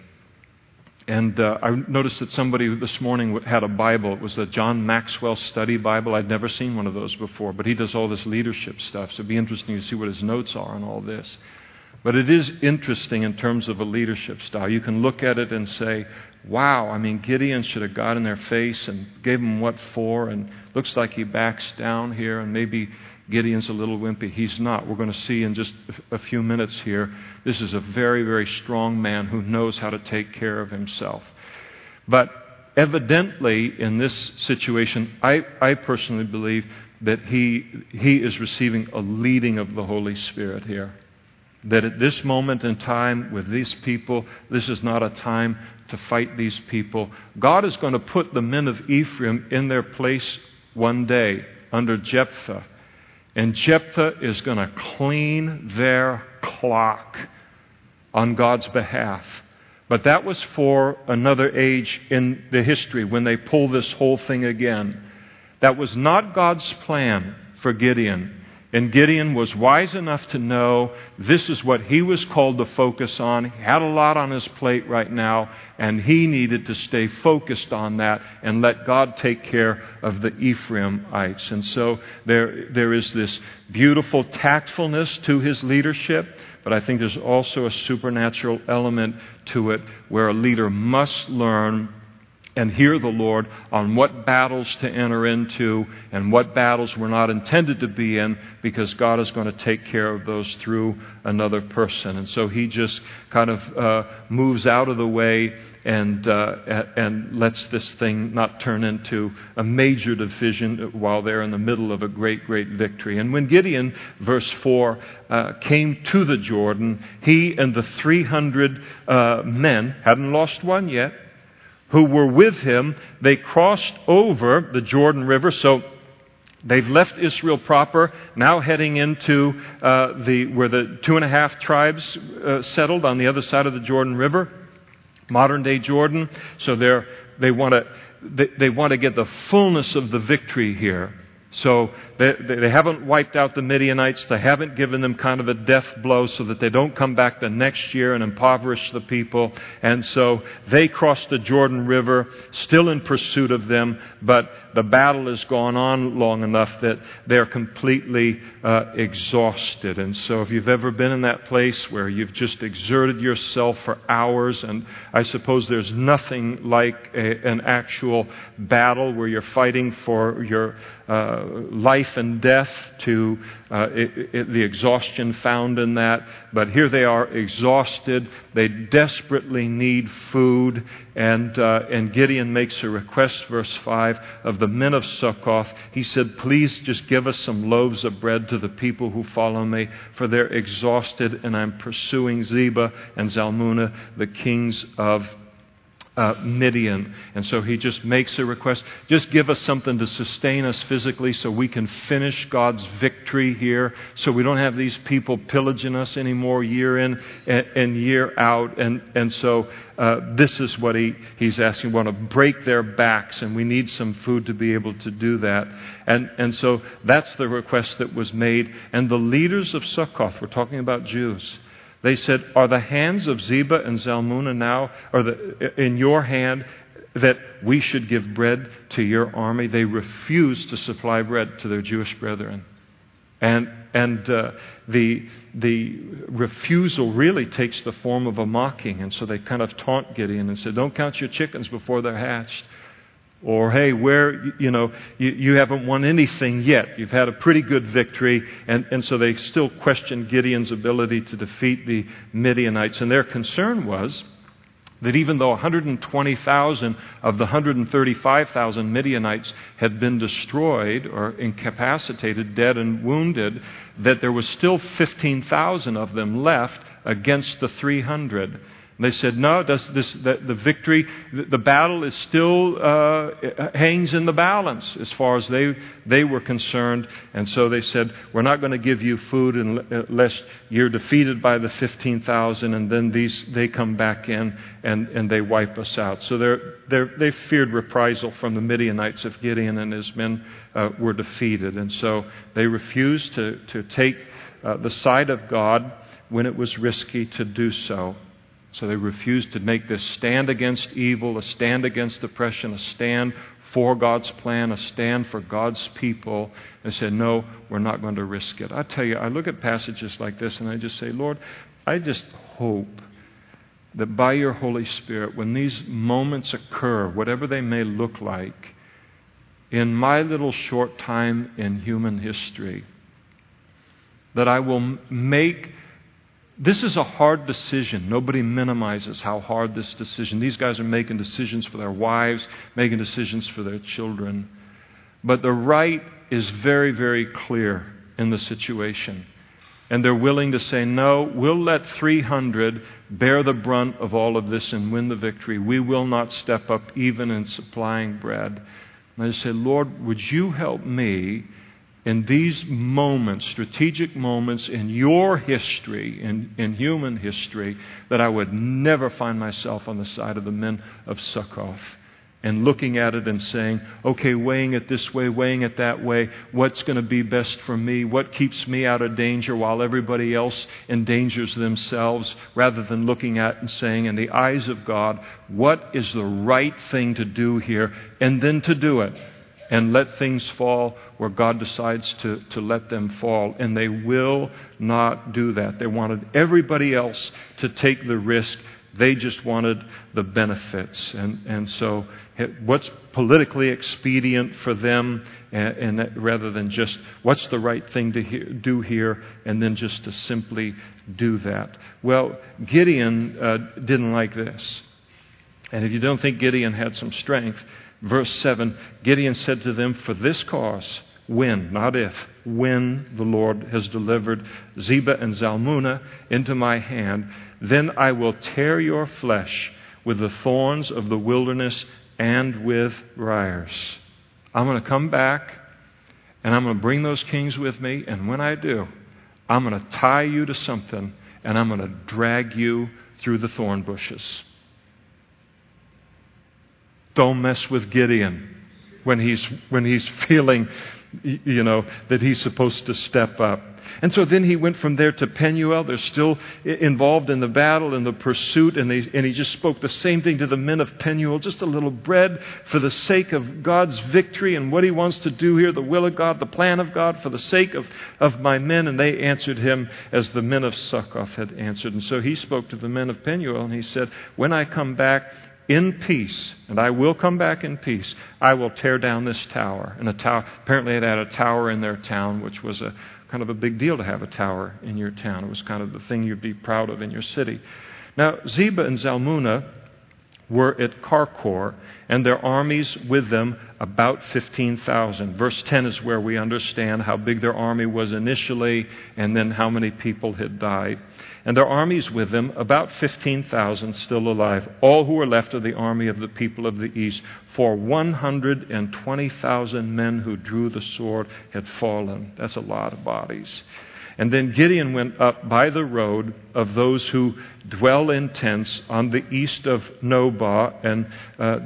And uh, I noticed that somebody this morning had a Bible. It was a John Maxwell study Bible. I'd never seen one of those before, but he does all this leadership stuff. So it'd be interesting to see what his notes are on all this. But it is interesting in terms of a leadership style. You can look at it and say, wow, I mean, Gideon should have got in their face and gave them what for, and looks like he backs down here, and maybe Gideon's a little wimpy. He's not. We're going to see in just a few minutes here. This is a very, very strong man who knows how to take care of himself. But evidently, in this situation, I, I personally believe that he, he is receiving a leading of the Holy Spirit here that at this moment in time with these people, this is not a time to fight these people. God is going to put the men of Ephraim in their place one day under Jephthah. And Jephthah is going to clean their clock on God's behalf. But that was for another age in the history when they pull this whole thing again. That was not God's plan for Gideon. And Gideon was wise enough to know this is what he was called to focus on. He had a lot on his plate right now, and he needed to stay focused on that and let God take care of the Ephraimites. And so there, there is this beautiful tactfulness to his leadership, but I think there's also a supernatural element to it where a leader must learn and hear the Lord on what battles to enter into and what battles we're not intended to be in because God is going to take care of those through another person. And so he just kind of uh, moves out of the way and, uh, and lets this thing not turn into a major division while they're in the middle of a great, great victory. And when Gideon, verse 4, uh, came to the Jordan, he and the 300 uh, men, hadn't lost one yet, who were with him, they crossed over the Jordan River. So they've left Israel proper, now heading into uh, the, where the two and a half tribes uh, settled on the other side of the Jordan River, modern day Jordan. So they want to they, they want to get the fullness of the victory here. So they, they haven't wiped out the Midianites. They haven't given them kind of a death blow so that they don't come back the next year and impoverish the people. And so they cross the Jordan River, still in pursuit of them, but the battle has gone on long enough that they're completely uh, exhausted. And so if you've ever been in that place where you've just exerted yourself for hours, and I suppose there's nothing like a, an actual battle where you're fighting for your uh, life and death to uh, it, it, the exhaustion found in that. But here they are exhausted. They desperately need food. And, uh, and Gideon makes a request, verse 5, of the men of Succoth. He said, Please just give us some loaves of bread to the people who follow me, for they're exhausted, and I'm pursuing Zebah and Zalmunna, the kings of uh, Midian. And so he just makes a request just give us something to sustain us physically so we can finish God's victory here, so we don't have these people pillaging us anymore year in and, and year out. And, and so uh, this is what he, he's asking. We want to break their backs, and we need some food to be able to do that. And, and so that's the request that was made. And the leaders of Succoth, we're talking about Jews, they said, Are the hands of Zebah and Zalmunna now or the, in your hand that we should give bread to your army? They refused to supply bread to their Jewish brethren. And, and uh, the, the refusal really takes the form of a mocking. And so they kind of taunt Gideon and said, Don't count your chickens before they're hatched. Or, hey, where, you know, you, you haven't won anything yet. You've had a pretty good victory. And, and so they still question Gideon's ability to defeat the Midianites. And their concern was that even though 120,000 of the 135,000 Midianites had been destroyed or incapacitated, dead and wounded, that there was still 15,000 of them left against the 300. And they said, no, this, this, the, the, victory, the, the, battle is still uh, hangs in the balance as far as they, they were concerned. And so they said, we're not going to give you food unless you're defeated by the 15,000 and then these, they come back in and, and they wipe us out. So they're, they're, they feared reprisal from the Midianites if Gideon and his men uh, were defeated. And so they refused to, to take uh, the side of God when it was risky to do so. So they refused to make this stand against evil, a stand against oppression, a stand for God's plan, a stand for God's people. They said, No, we're not going to risk it. I tell you, I look at passages like this and I just say, Lord, I just hope that by your Holy Spirit, when these moments occur, whatever they may look like, in my little short time in human history, that I will make this is a hard decision. Nobody minimizes how hard this decision. These guys are making decisions for their wives, making decisions for their children. But the right is very, very clear in the situation. And they're willing to say, no, we'll let 300 bear the brunt of all of this and win the victory. We will not step up even in supplying bread. And I say, Lord, would you help me in these moments, strategic moments in your history, in, in human history, that I would never find myself on the side of the men of Succoth and looking at it and saying, okay, weighing it this way, weighing it that way, what's going to be best for me? What keeps me out of danger while everybody else endangers themselves? Rather than looking at and saying, in the eyes of God, what is the right thing to do here? And then to do it and let things fall where God decides to, to let them fall. And they will not do that. They wanted everybody else to take the risk. They just wanted the benefits. And, and so, what's politically expedient for them, and, and rather than just what's the right thing to do here, and then just to simply do that. Well, Gideon uh, didn't like this. And if you don't think Gideon had some strength, Verse 7 Gideon said to them, For this cause, when, not if, when the Lord has delivered Zebah and Zalmunna into my hand, then I will tear your flesh with the thorns of the wilderness and with briars. I'm going to come back and I'm going to bring those kings with me, and when I do, I'm going to tie you to something and I'm going to drag you through the thorn bushes. Don't mess with Gideon when he's, when he's feeling, you know, that he's supposed to step up. And so then he went from there to Penuel. They're still involved in the battle and the pursuit, and, they, and he just spoke the same thing to the men of Penuel just a little bread for the sake of God's victory and what he wants to do here, the will of God, the plan of God, for the sake of, of my men. And they answered him as the men of Succoth had answered. And so he spoke to the men of Penuel, and he said, When I come back, in peace, and I will come back in peace, I will tear down this tower. And a tower, apparently, it had a tower in their town, which was a kind of a big deal to have a tower in your town. It was kind of the thing you'd be proud of in your city. Now, Zebah and Zalmunna were at Karkor, and their armies with them about 15,000. Verse 10 is where we understand how big their army was initially and then how many people had died. And their armies with them about 15,000 still alive, all who were left of the army of the people of the east. For 120,000 men who drew the sword had fallen. That's a lot of bodies. And then Gideon went up by the road of those who dwell in tents on the east of Nobah and uh,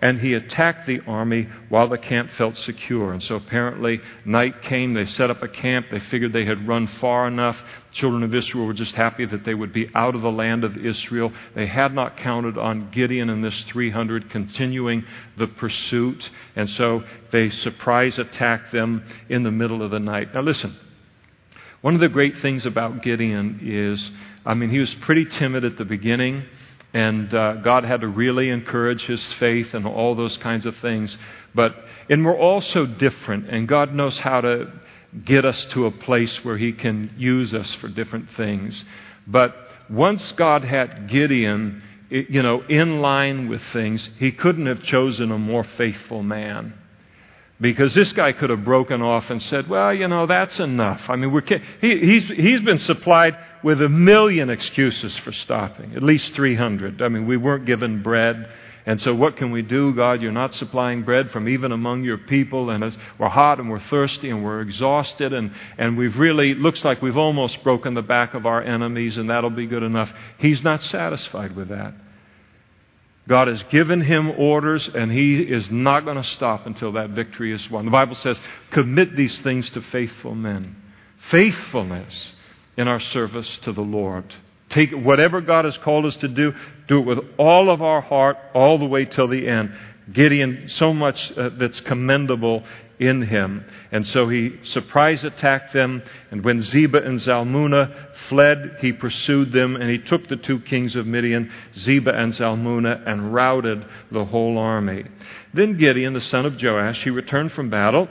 and he attacked the army while the camp felt secure. And so apparently, night came, they set up a camp, they figured they had run far enough. Children of Israel were just happy that they would be out of the land of Israel. They had not counted on Gideon and this 300 continuing the pursuit, and so they surprise attacked them in the middle of the night. Now, listen. One of the great things about Gideon is, I mean, he was pretty timid at the beginning, and uh, God had to really encourage his faith and all those kinds of things. But, and we're all so different, and God knows how to get us to a place where he can use us for different things. But once God had Gideon, you know, in line with things, he couldn't have chosen a more faithful man. Because this guy could have broken off and said, well, you know, that's enough. I mean, we're, he, he's, he's been supplied with a million excuses for stopping, at least 300. I mean, we weren't given bread. And so, what can we do, God? You're not supplying bread from even among your people, and we're hot and we're thirsty and we're exhausted, and, and we've really, looks like we've almost broken the back of our enemies, and that'll be good enough. He's not satisfied with that. God has given him orders, and he is not going to stop until that victory is won. The Bible says, commit these things to faithful men. Faithfulness in our service to the Lord. Take whatever God has called us to do, do it with all of our heart, all the way till the end. Gideon, so much uh, that's commendable in him. And so he surprise attacked them, and when Zebah and Zalmunna fled, he pursued them, and he took the two kings of Midian, Zebah and Zalmunna, and routed the whole army. Then Gideon, the son of Joash, he returned from battle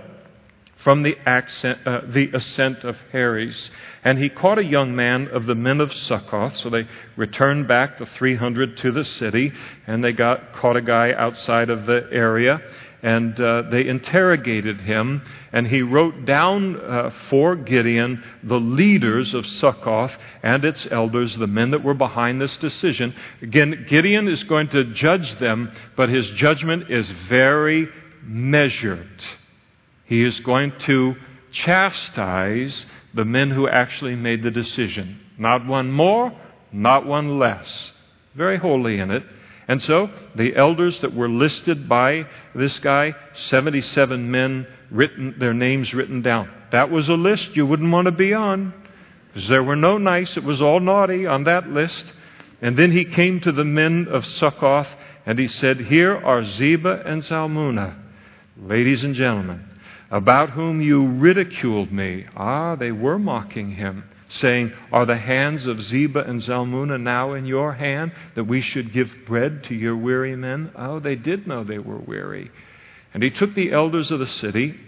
from the, accent, uh, the ascent of Heres. And he caught a young man of the men of Succoth. So they returned back the 300 to the city, and they got, caught a guy outside of the area and uh, they interrogated him, and he wrote down uh, for Gideon the leaders of Succoth and its elders, the men that were behind this decision. Again, Gideon is going to judge them, but his judgment is very measured. He is going to chastise the men who actually made the decision. Not one more, not one less. Very holy in it. And so the elders that were listed by this guy, 77 men, written, their names written down. That was a list you wouldn't want to be on. Because there were no nice, it was all naughty on that list. And then he came to the men of Succoth and he said, Here are Zebah and Zalmunna, ladies and gentlemen, about whom you ridiculed me. Ah, they were mocking him saying, Are the hands of Zebah and Zalmunna now in your hand that we should give bread to your weary men? Oh, they did know they were weary. And he took the elders of the city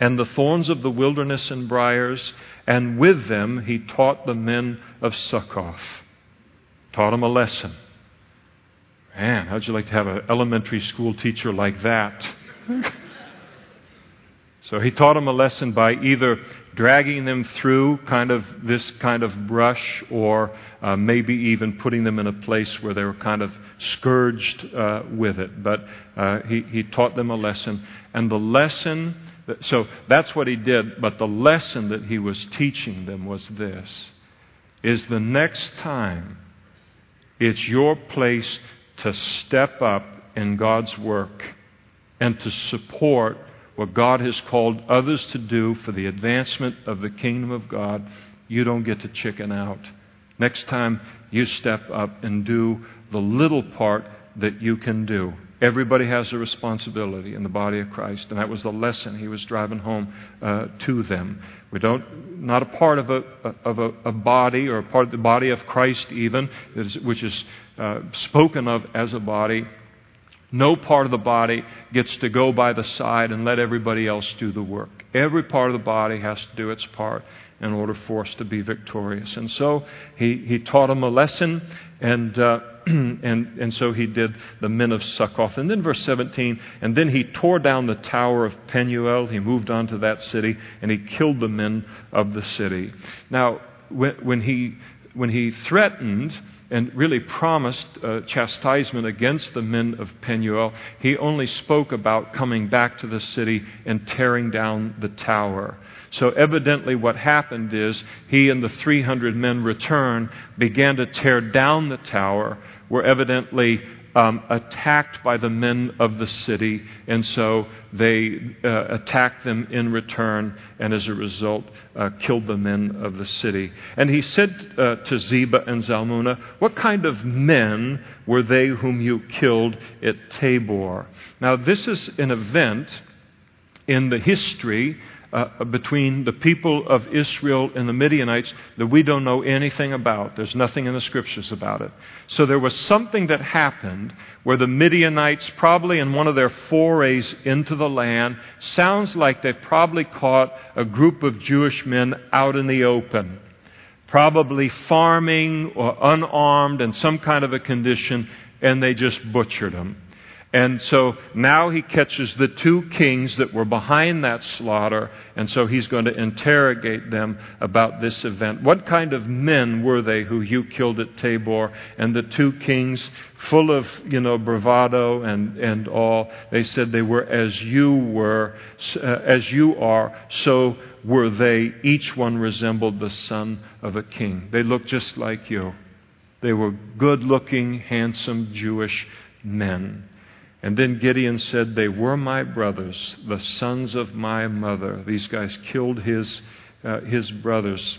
and the thorns of the wilderness and briers, and with them he taught the men of Succoth. Taught them a lesson. Man, how'd you like to have an elementary school teacher like that? So he taught them a lesson by either dragging them through kind of this kind of brush or uh, maybe even putting them in a place where they were kind of scourged uh, with it. But uh, he, he taught them a lesson. And the lesson, that, so that's what he did, but the lesson that he was teaching them was this is the next time it's your place to step up in God's work and to support what God has called others to do for the advancement of the kingdom of God, you don't get to chicken out. Next time, you step up and do the little part that you can do. Everybody has a responsibility in the body of Christ, and that was the lesson he was driving home uh, to them. We don't, not a part of a of a, a, body or a part of the body of Christ even, which is uh, spoken of as a body. No part of the body gets to go by the side and let everybody else do the work. Every part of the body has to do its part in order for us to be victorious. And so he, he taught them a lesson, and, uh, and, and so he did the men of Succoth. And then verse 17, and then he tore down the tower of Penuel. He moved on to that city, and he killed the men of the city. Now, when, when, he, when he threatened, and really promised uh, chastisement against the men of Penuel, he only spoke about coming back to the city and tearing down the tower. So, evidently, what happened is he and the 300 men returned, began to tear down the tower, were evidently um, attacked by the men of the city, and so they uh, attacked them in return, and as a result, uh, killed the men of the city. And he said uh, to Zebah and Zalmunna, What kind of men were they whom you killed at Tabor? Now, this is an event in the history uh, between the people of Israel and the Midianites that we don't know anything about. There's nothing in the scriptures about it. So there was something that happened where the Midianites, probably in one of their forays into the land, sounds like they probably caught a group of Jewish men out in the open. Probably farming or unarmed in some kind of a condition, and they just butchered them. And so now he catches the two kings that were behind that slaughter, and so he's going to interrogate them about this event. What kind of men were they who you killed at Tabor? And the two kings, full of, you know, bravado and, and all, they said they were as you were, uh, as you are, so were they. Each one resembled the son of a king. They looked just like you. They were good looking, handsome Jewish men. And then Gideon said, They were my brothers, the sons of my mother. These guys killed his, uh, his brothers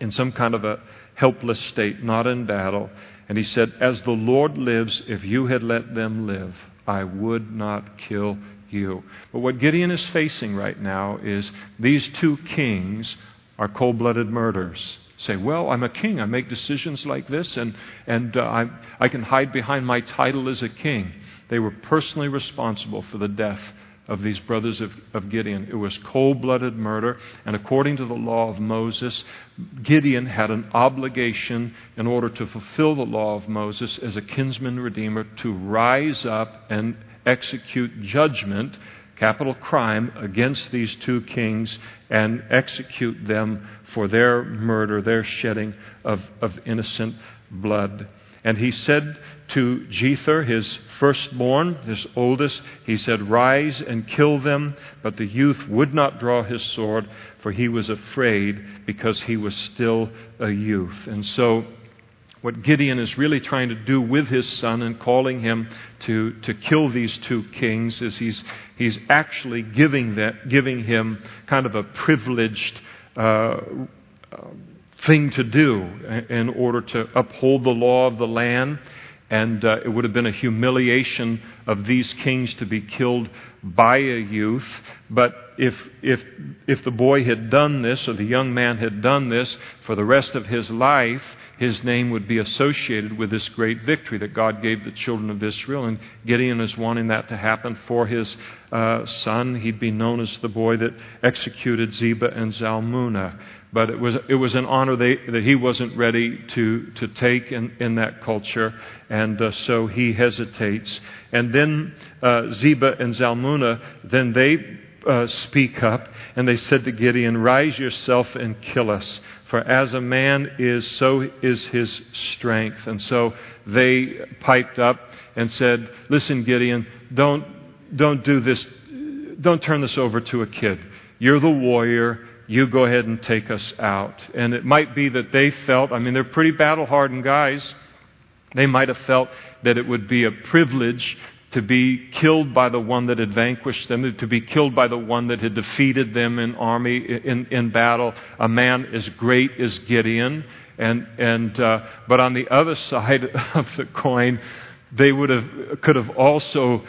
in some kind of a helpless state, not in battle. And he said, As the Lord lives, if you had let them live, I would not kill you. But what Gideon is facing right now is these two kings are cold blooded murderers. Say, well, I'm a king. I make decisions like this, and, and uh, I, I can hide behind my title as a king. They were personally responsible for the death of these brothers of, of Gideon. It was cold blooded murder, and according to the law of Moses, Gideon had an obligation in order to fulfill the law of Moses as a kinsman redeemer to rise up and execute judgment, capital crime, against these two kings and execute them for their murder, their shedding of, of innocent blood. And he said to Jether, his firstborn, his oldest, he said, Rise and kill them. But the youth would not draw his sword, for he was afraid because he was still a youth. And so what Gideon is really trying to do with his son and calling him to, to kill these two kings is he's, he's actually giving, that, giving him kind of a privileged uh, thing to do in order to uphold the law of the land. And uh, it would have been a humiliation of these kings to be killed by a youth. But if, if, if the boy had done this, or the young man had done this, for the rest of his life, his name would be associated with this great victory that God gave the children of Israel. And Gideon is wanting that to happen for his uh, son. He'd be known as the boy that executed Zebah and Zalmunna. But it was, it was an honor they, that he wasn't ready to, to take in, in that culture, and uh, so he hesitates. And then uh, Zebah and Zalmunna, then they uh, speak up, and they said to Gideon, Rise yourself and kill us, for as a man is, so is his strength. And so they piped up and said, Listen, Gideon, don't, don't do this, don't turn this over to a kid. You're the warrior. You go ahead and take us out. And it might be that they felt, I mean, they're pretty battle hardened guys. They might have felt that it would be a privilege to be killed by the one that had vanquished them, to be killed by the one that had defeated them in army, in, in battle, a man as great as Gideon. And, and, uh, but on the other side of the coin, they would have, could have also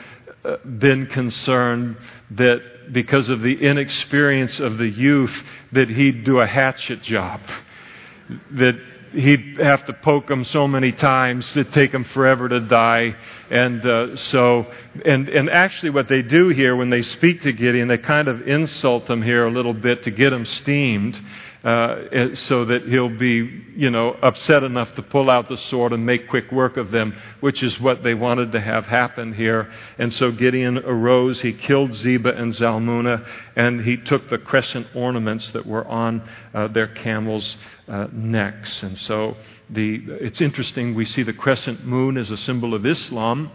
uh, been concerned that because of the inexperience of the youth, that he'd do a hatchet job. That he'd have to poke them so many times that take them forever to die. And uh, so, and, and actually, what they do here when they speak to Gideon, they kind of insult him here a little bit to get him steamed. Uh, so that he'll be, you know, upset enough to pull out the sword and make quick work of them, which is what they wanted to have happen here. And so Gideon arose, he killed Zebah and Zalmunna, and he took the crescent ornaments that were on uh, their camels' uh, necks. And so the, it's interesting, we see the crescent moon as a symbol of Islam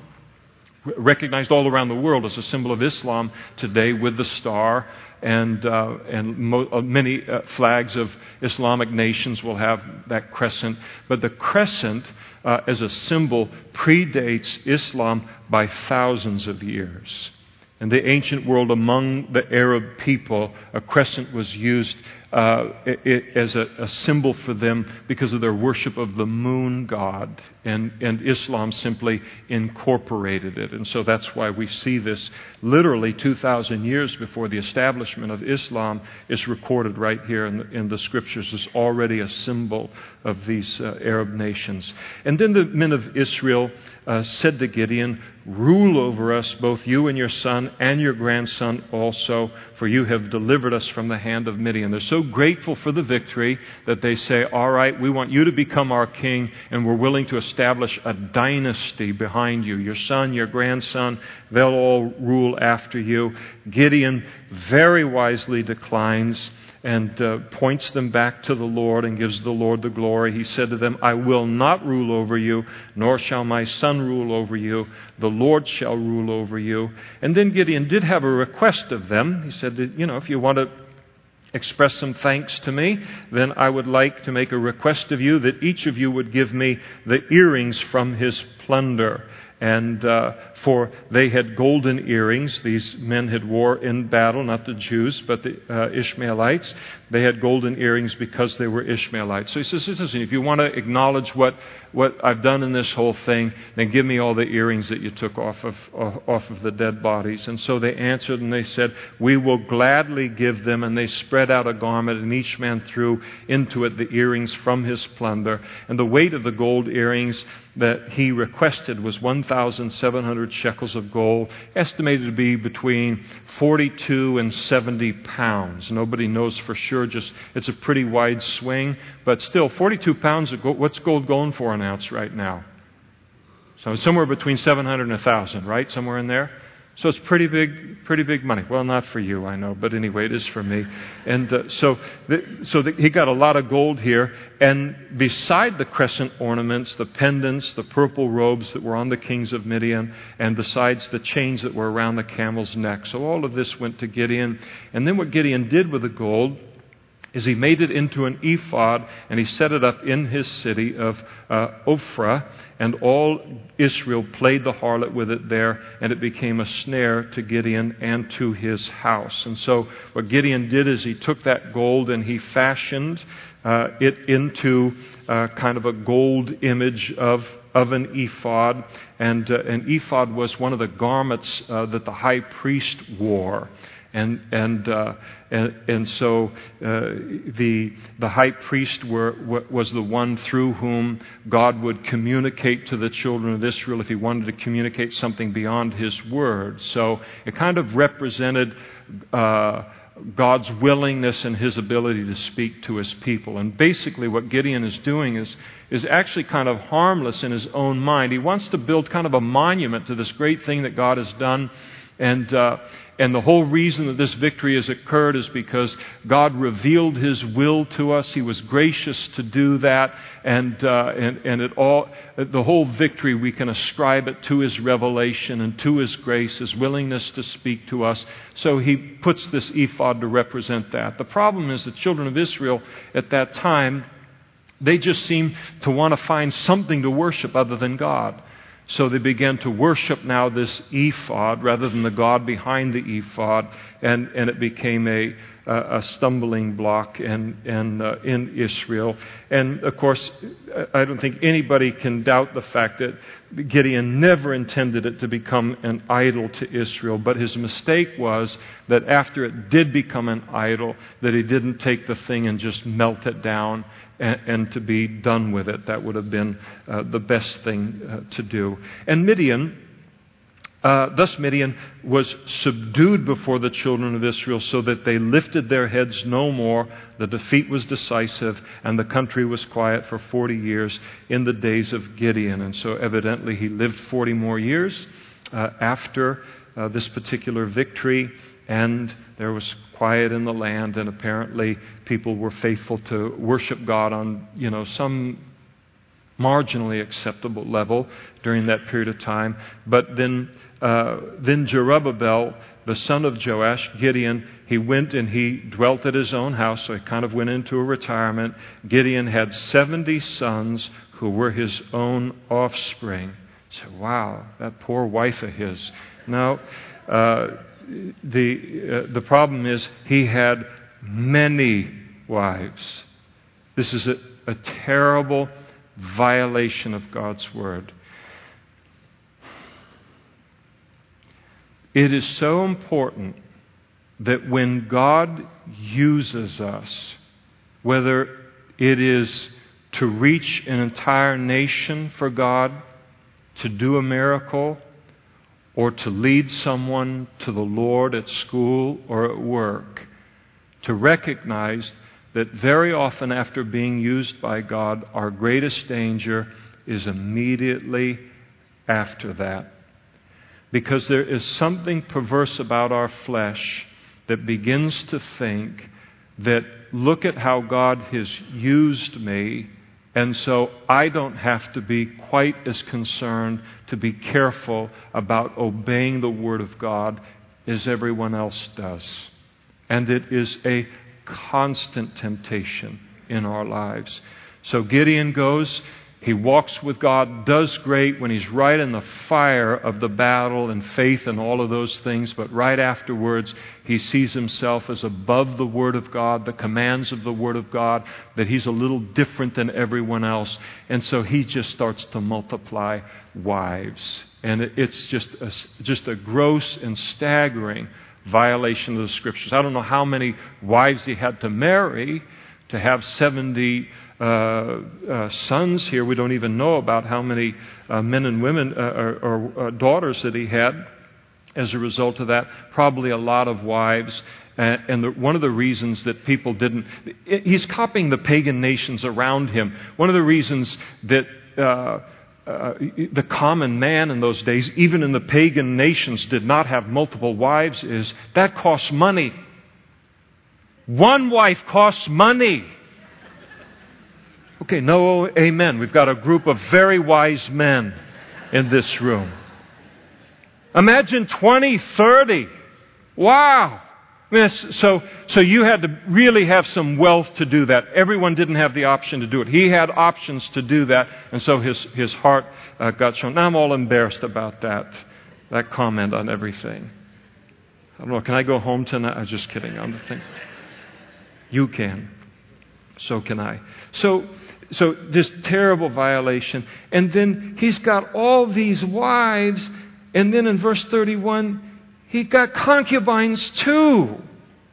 recognized all around the world as a symbol of Islam today with the star and, uh, and mo- uh, many uh, flags of Islamic nations will have that crescent. But the crescent, uh, as a symbol, predates Islam by thousands of years. In the ancient world, among the Arab people, a crescent was used uh, it, as a, a, symbol for them because of their worship of the moon god. And, and Islam simply incorporated it. And so that's why we see this literally 2,000 years before the establishment of Islam is recorded right here in the, in the scriptures as already a symbol of these uh, Arab nations. And then the men of Israel uh, said to Gideon, Rule over us, both you and your son and your grandson also, for you have delivered us from the hand of Midian. They're so grateful for the victory that they say, All right, we want you to become our king, and we're willing to establish a dynasty behind you. Your son, your grandson, they'll all rule after you. Gideon very wisely declines and uh, points them back to the Lord and gives the Lord the glory. He said to them, I will not rule over you, nor shall my son rule over you. The Lord shall rule over you. And then Gideon did have a request of them. He said, that, You know, if you want to express some thanks to me, then I would like to make a request of you that each of you would give me the earrings from his plunder. And uh, for they had golden earrings. These men had wore in battle, not the Jews, but the uh, Ishmaelites. They had golden earrings because they were Ishmaelites. So he says, listen, if you want to acknowledge what, what I've done in this whole thing, then give me all the earrings that you took off of, off of the dead bodies. And so they answered and they said, we will gladly give them. And they spread out a garment and each man threw into it the earrings from his plunder. And the weight of the gold earrings that he requested was 1,700 100 shekels of gold, estimated to be between 42 and 70 pounds. Nobody knows for sure, just it's a pretty wide swing, but still, 42 pounds of gold. What's gold going for an ounce right now? So somewhere between 700 and a 1,000, right? Somewhere in there? So it's pretty big, pretty big money. Well, not for you, I know, but anyway, it is for me. And uh, so, the, so the, he got a lot of gold here. And beside the crescent ornaments, the pendants, the purple robes that were on the kings of Midian, and besides the chains that were around the camel's neck. So all of this went to Gideon. And then what Gideon did with the gold is he made it into an ephod and he set it up in his city of uh, Ophrah, and all Israel played the harlot with it there, and it became a snare to Gideon and to his house. And so, what Gideon did is he took that gold and he fashioned uh, it into uh, kind of a gold image of, of an ephod. And uh, an ephod was one of the garments uh, that the high priest wore. And, and, uh, and, and, so uh, the, the high priest were, was the one through whom God would communicate to the children of Israel if he wanted to communicate something beyond his word. So it kind of represented uh, God's willingness and his ability to speak to his people. And basically, what Gideon is doing is, is actually kind of harmless in his own mind. He wants to build kind of a monument to this great thing that God has done. And, uh, and the whole reason that this victory has occurred is because God revealed His will to us. He was gracious to do that. And, uh, and, and it all, the whole victory, we can ascribe it to His revelation and to His grace, His willingness to speak to us. So He puts this ephod to represent that. The problem is the children of Israel at that time, they just seem to want to find something to worship other than God. So they began to worship now this ephod rather than the God behind the ephod, and, and it became a, a stumbling block in, in, uh, in Israel. And of course, I don't think anybody can doubt the fact that Gideon never intended it to become an idol to Israel, but his mistake was that after it did become an idol, that he didn't take the thing and just melt it down and, and to be done with it. That would have been uh, the best thing uh, to do. And Midian, uh, thus Midian was subdued before the children of Israel so that they lifted their heads no more. The defeat was decisive, and the country was quiet for 40 years in the days of Gideon. And so, evidently, he lived 40 more years uh, after uh, this particular victory and there was quiet in the land, and apparently people were faithful to worship God on, you know, some marginally acceptable level during that period of time. But then, uh, then Jerubbaal, the son of Joash, Gideon, he went and he dwelt at his own house, so he kind of went into a retirement. Gideon had 70 sons who were his own offspring. So, wow, that poor wife of his. Now, uh, the, uh, the problem is he had many wives. This is a, a terrible violation of God's word. It is so important that when God uses us, whether it is to reach an entire nation for God, to do a miracle, or to lead someone to the Lord at school or at work, to recognize that very often after being used by God, our greatest danger is immediately after that. Because there is something perverse about our flesh that begins to think that, look at how God has used me and so I don't have to be quite as concerned to be careful about obeying the Word of God as everyone else does. And it is a constant temptation in our lives. So Gideon goes he walks with God, does great when he's right in the fire of the battle and faith and all of those things, but right afterwards, he sees himself as above the Word of God, the commands of the Word of God, that he's a little different than everyone else. And so he just starts to multiply wives. And it's just a, just a gross and staggering violation of the Scriptures. I don't know how many wives he had to marry to have 70 uh, uh, sons here. We don't even know about how many uh, men and women uh, or, or uh, daughters that he had as a result of that. Probably a lot of wives. And the, one of the reasons that people didn't, he's copying the pagan nations around him. One of the reasons that uh, uh, the common man in those days, even in the pagan nations, did not have multiple wives is that costs money. One wife costs money. Okay, no amen. We've got a group of very wise men in this room. Imagine 20, 30. Wow. so, so you had to really have some wealth to do that. Everyone didn't have the option to do it. He had options to do that, and so his, his heart uh, got shown. Now I'm all embarrassed about that, that comment on everything. I don't know, can I go home tonight? I'm just kidding on the thing. You can. So can I. So, so this terrible violation. And then he's got all these wives, and then in verse 31, he got concubines too.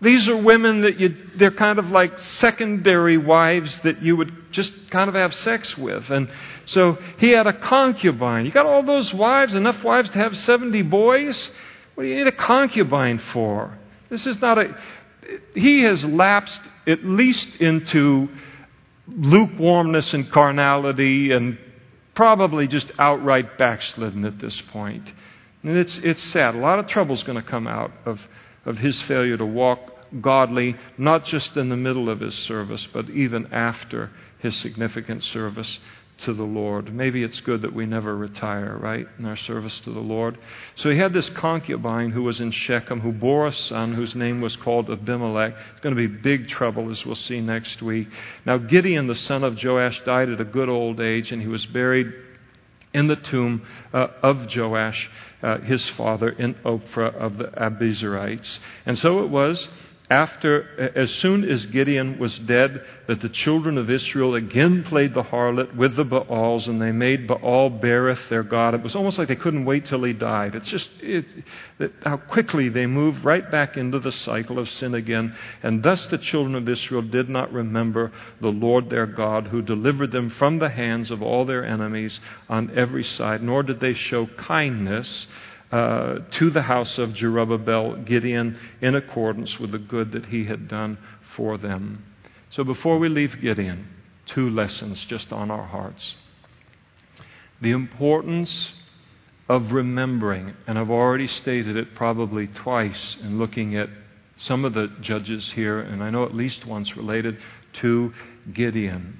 These are women that you, they're kind of like secondary wives that you would just kind of have sex with. And so he had a concubine. You got all those wives, enough wives to have 70 boys? What do you need a concubine for? This is not a. He has lapsed at least into lukewarmness and carnality and probably just outright backslidden at this point. And it's, it's sad. A lot of trouble is going to come out of, of his failure to walk godly, not just in the middle of his service, but even after his significant service to the Lord. Maybe it's good that we never retire, right, in our service to the Lord. So he had this concubine who was in Shechem who bore a son whose name was called Abimelech. It's going to be big trouble, as we'll see next week. Now, Gideon, the son of Joash, died at a good old age, and he was buried in the tomb uh, of Joash, uh, his father, in Ophrah of the Abiezrites. And so it was after, as soon as Gideon was dead, that the children of Israel again played the harlot with the Baals, and they made Baal Berith their god. It was almost like they couldn't wait till he died. It's just it, it, how quickly they moved right back into the cycle of sin again. And thus the children of Israel did not remember the Lord their God, who delivered them from the hands of all their enemies on every side, nor did they show kindness uh, to the house of Jerubbaal Gideon in accordance with the good that he had done for them. So before we leave Gideon, two lessons just on our hearts. The importance of remembering, and I've already stated it probably twice in looking at some of the judges here, and I know at least once related to Gideon.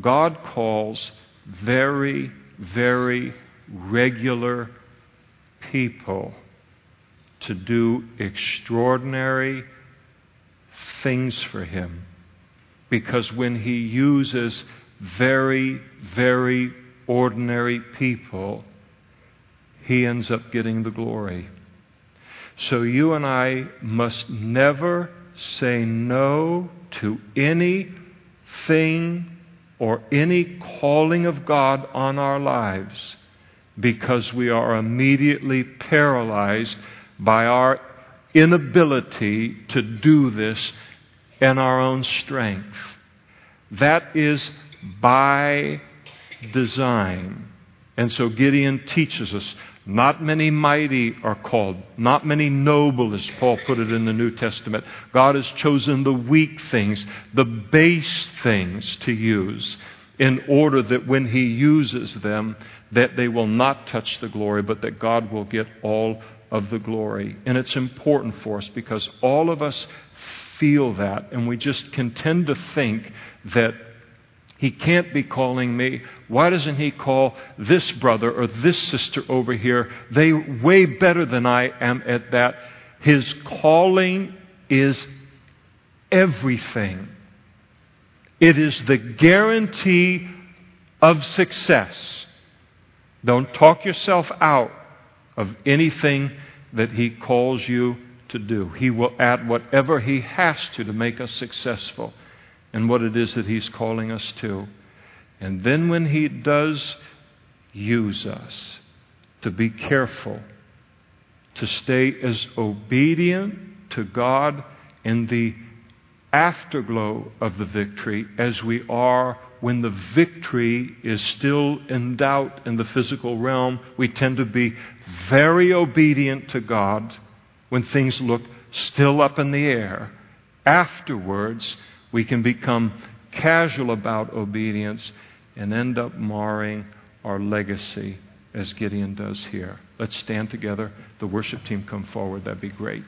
God calls very, very regular people to do extraordinary things for Him. Because when He uses very, very ordinary people, He ends up getting the glory. So you and I must never say no to anything or any calling of God on our lives because we are immediately paralyzed by our inability to do this in our own strength. That is by design. And so Gideon teaches us not many mighty are called, not many noble, as Paul put it in the New Testament. God has chosen the weak things, the base things to use in order that when he uses them, that they will not touch the glory, but that God will get all of the glory. And it's important for us because all of us feel that, and we just can tend to think that he can't be calling me. Why doesn't he call this brother or this sister over here? They way better than I am at that. His calling is everything. It is the guarantee of success. Don't talk yourself out of anything that He calls you to do. He will add whatever He has to to make us successful in what it is that He's calling us to. And then when He does use us, to be careful, to stay as obedient to God in the afterglow of the victory as we are when the victory is still in doubt in the physical realm, we tend to be very obedient to God when things look still up in the air. Afterwards, we can become casual about obedience and end up marring our legacy as Gideon does here. Let's stand together. The worship team come forward. That'd be great.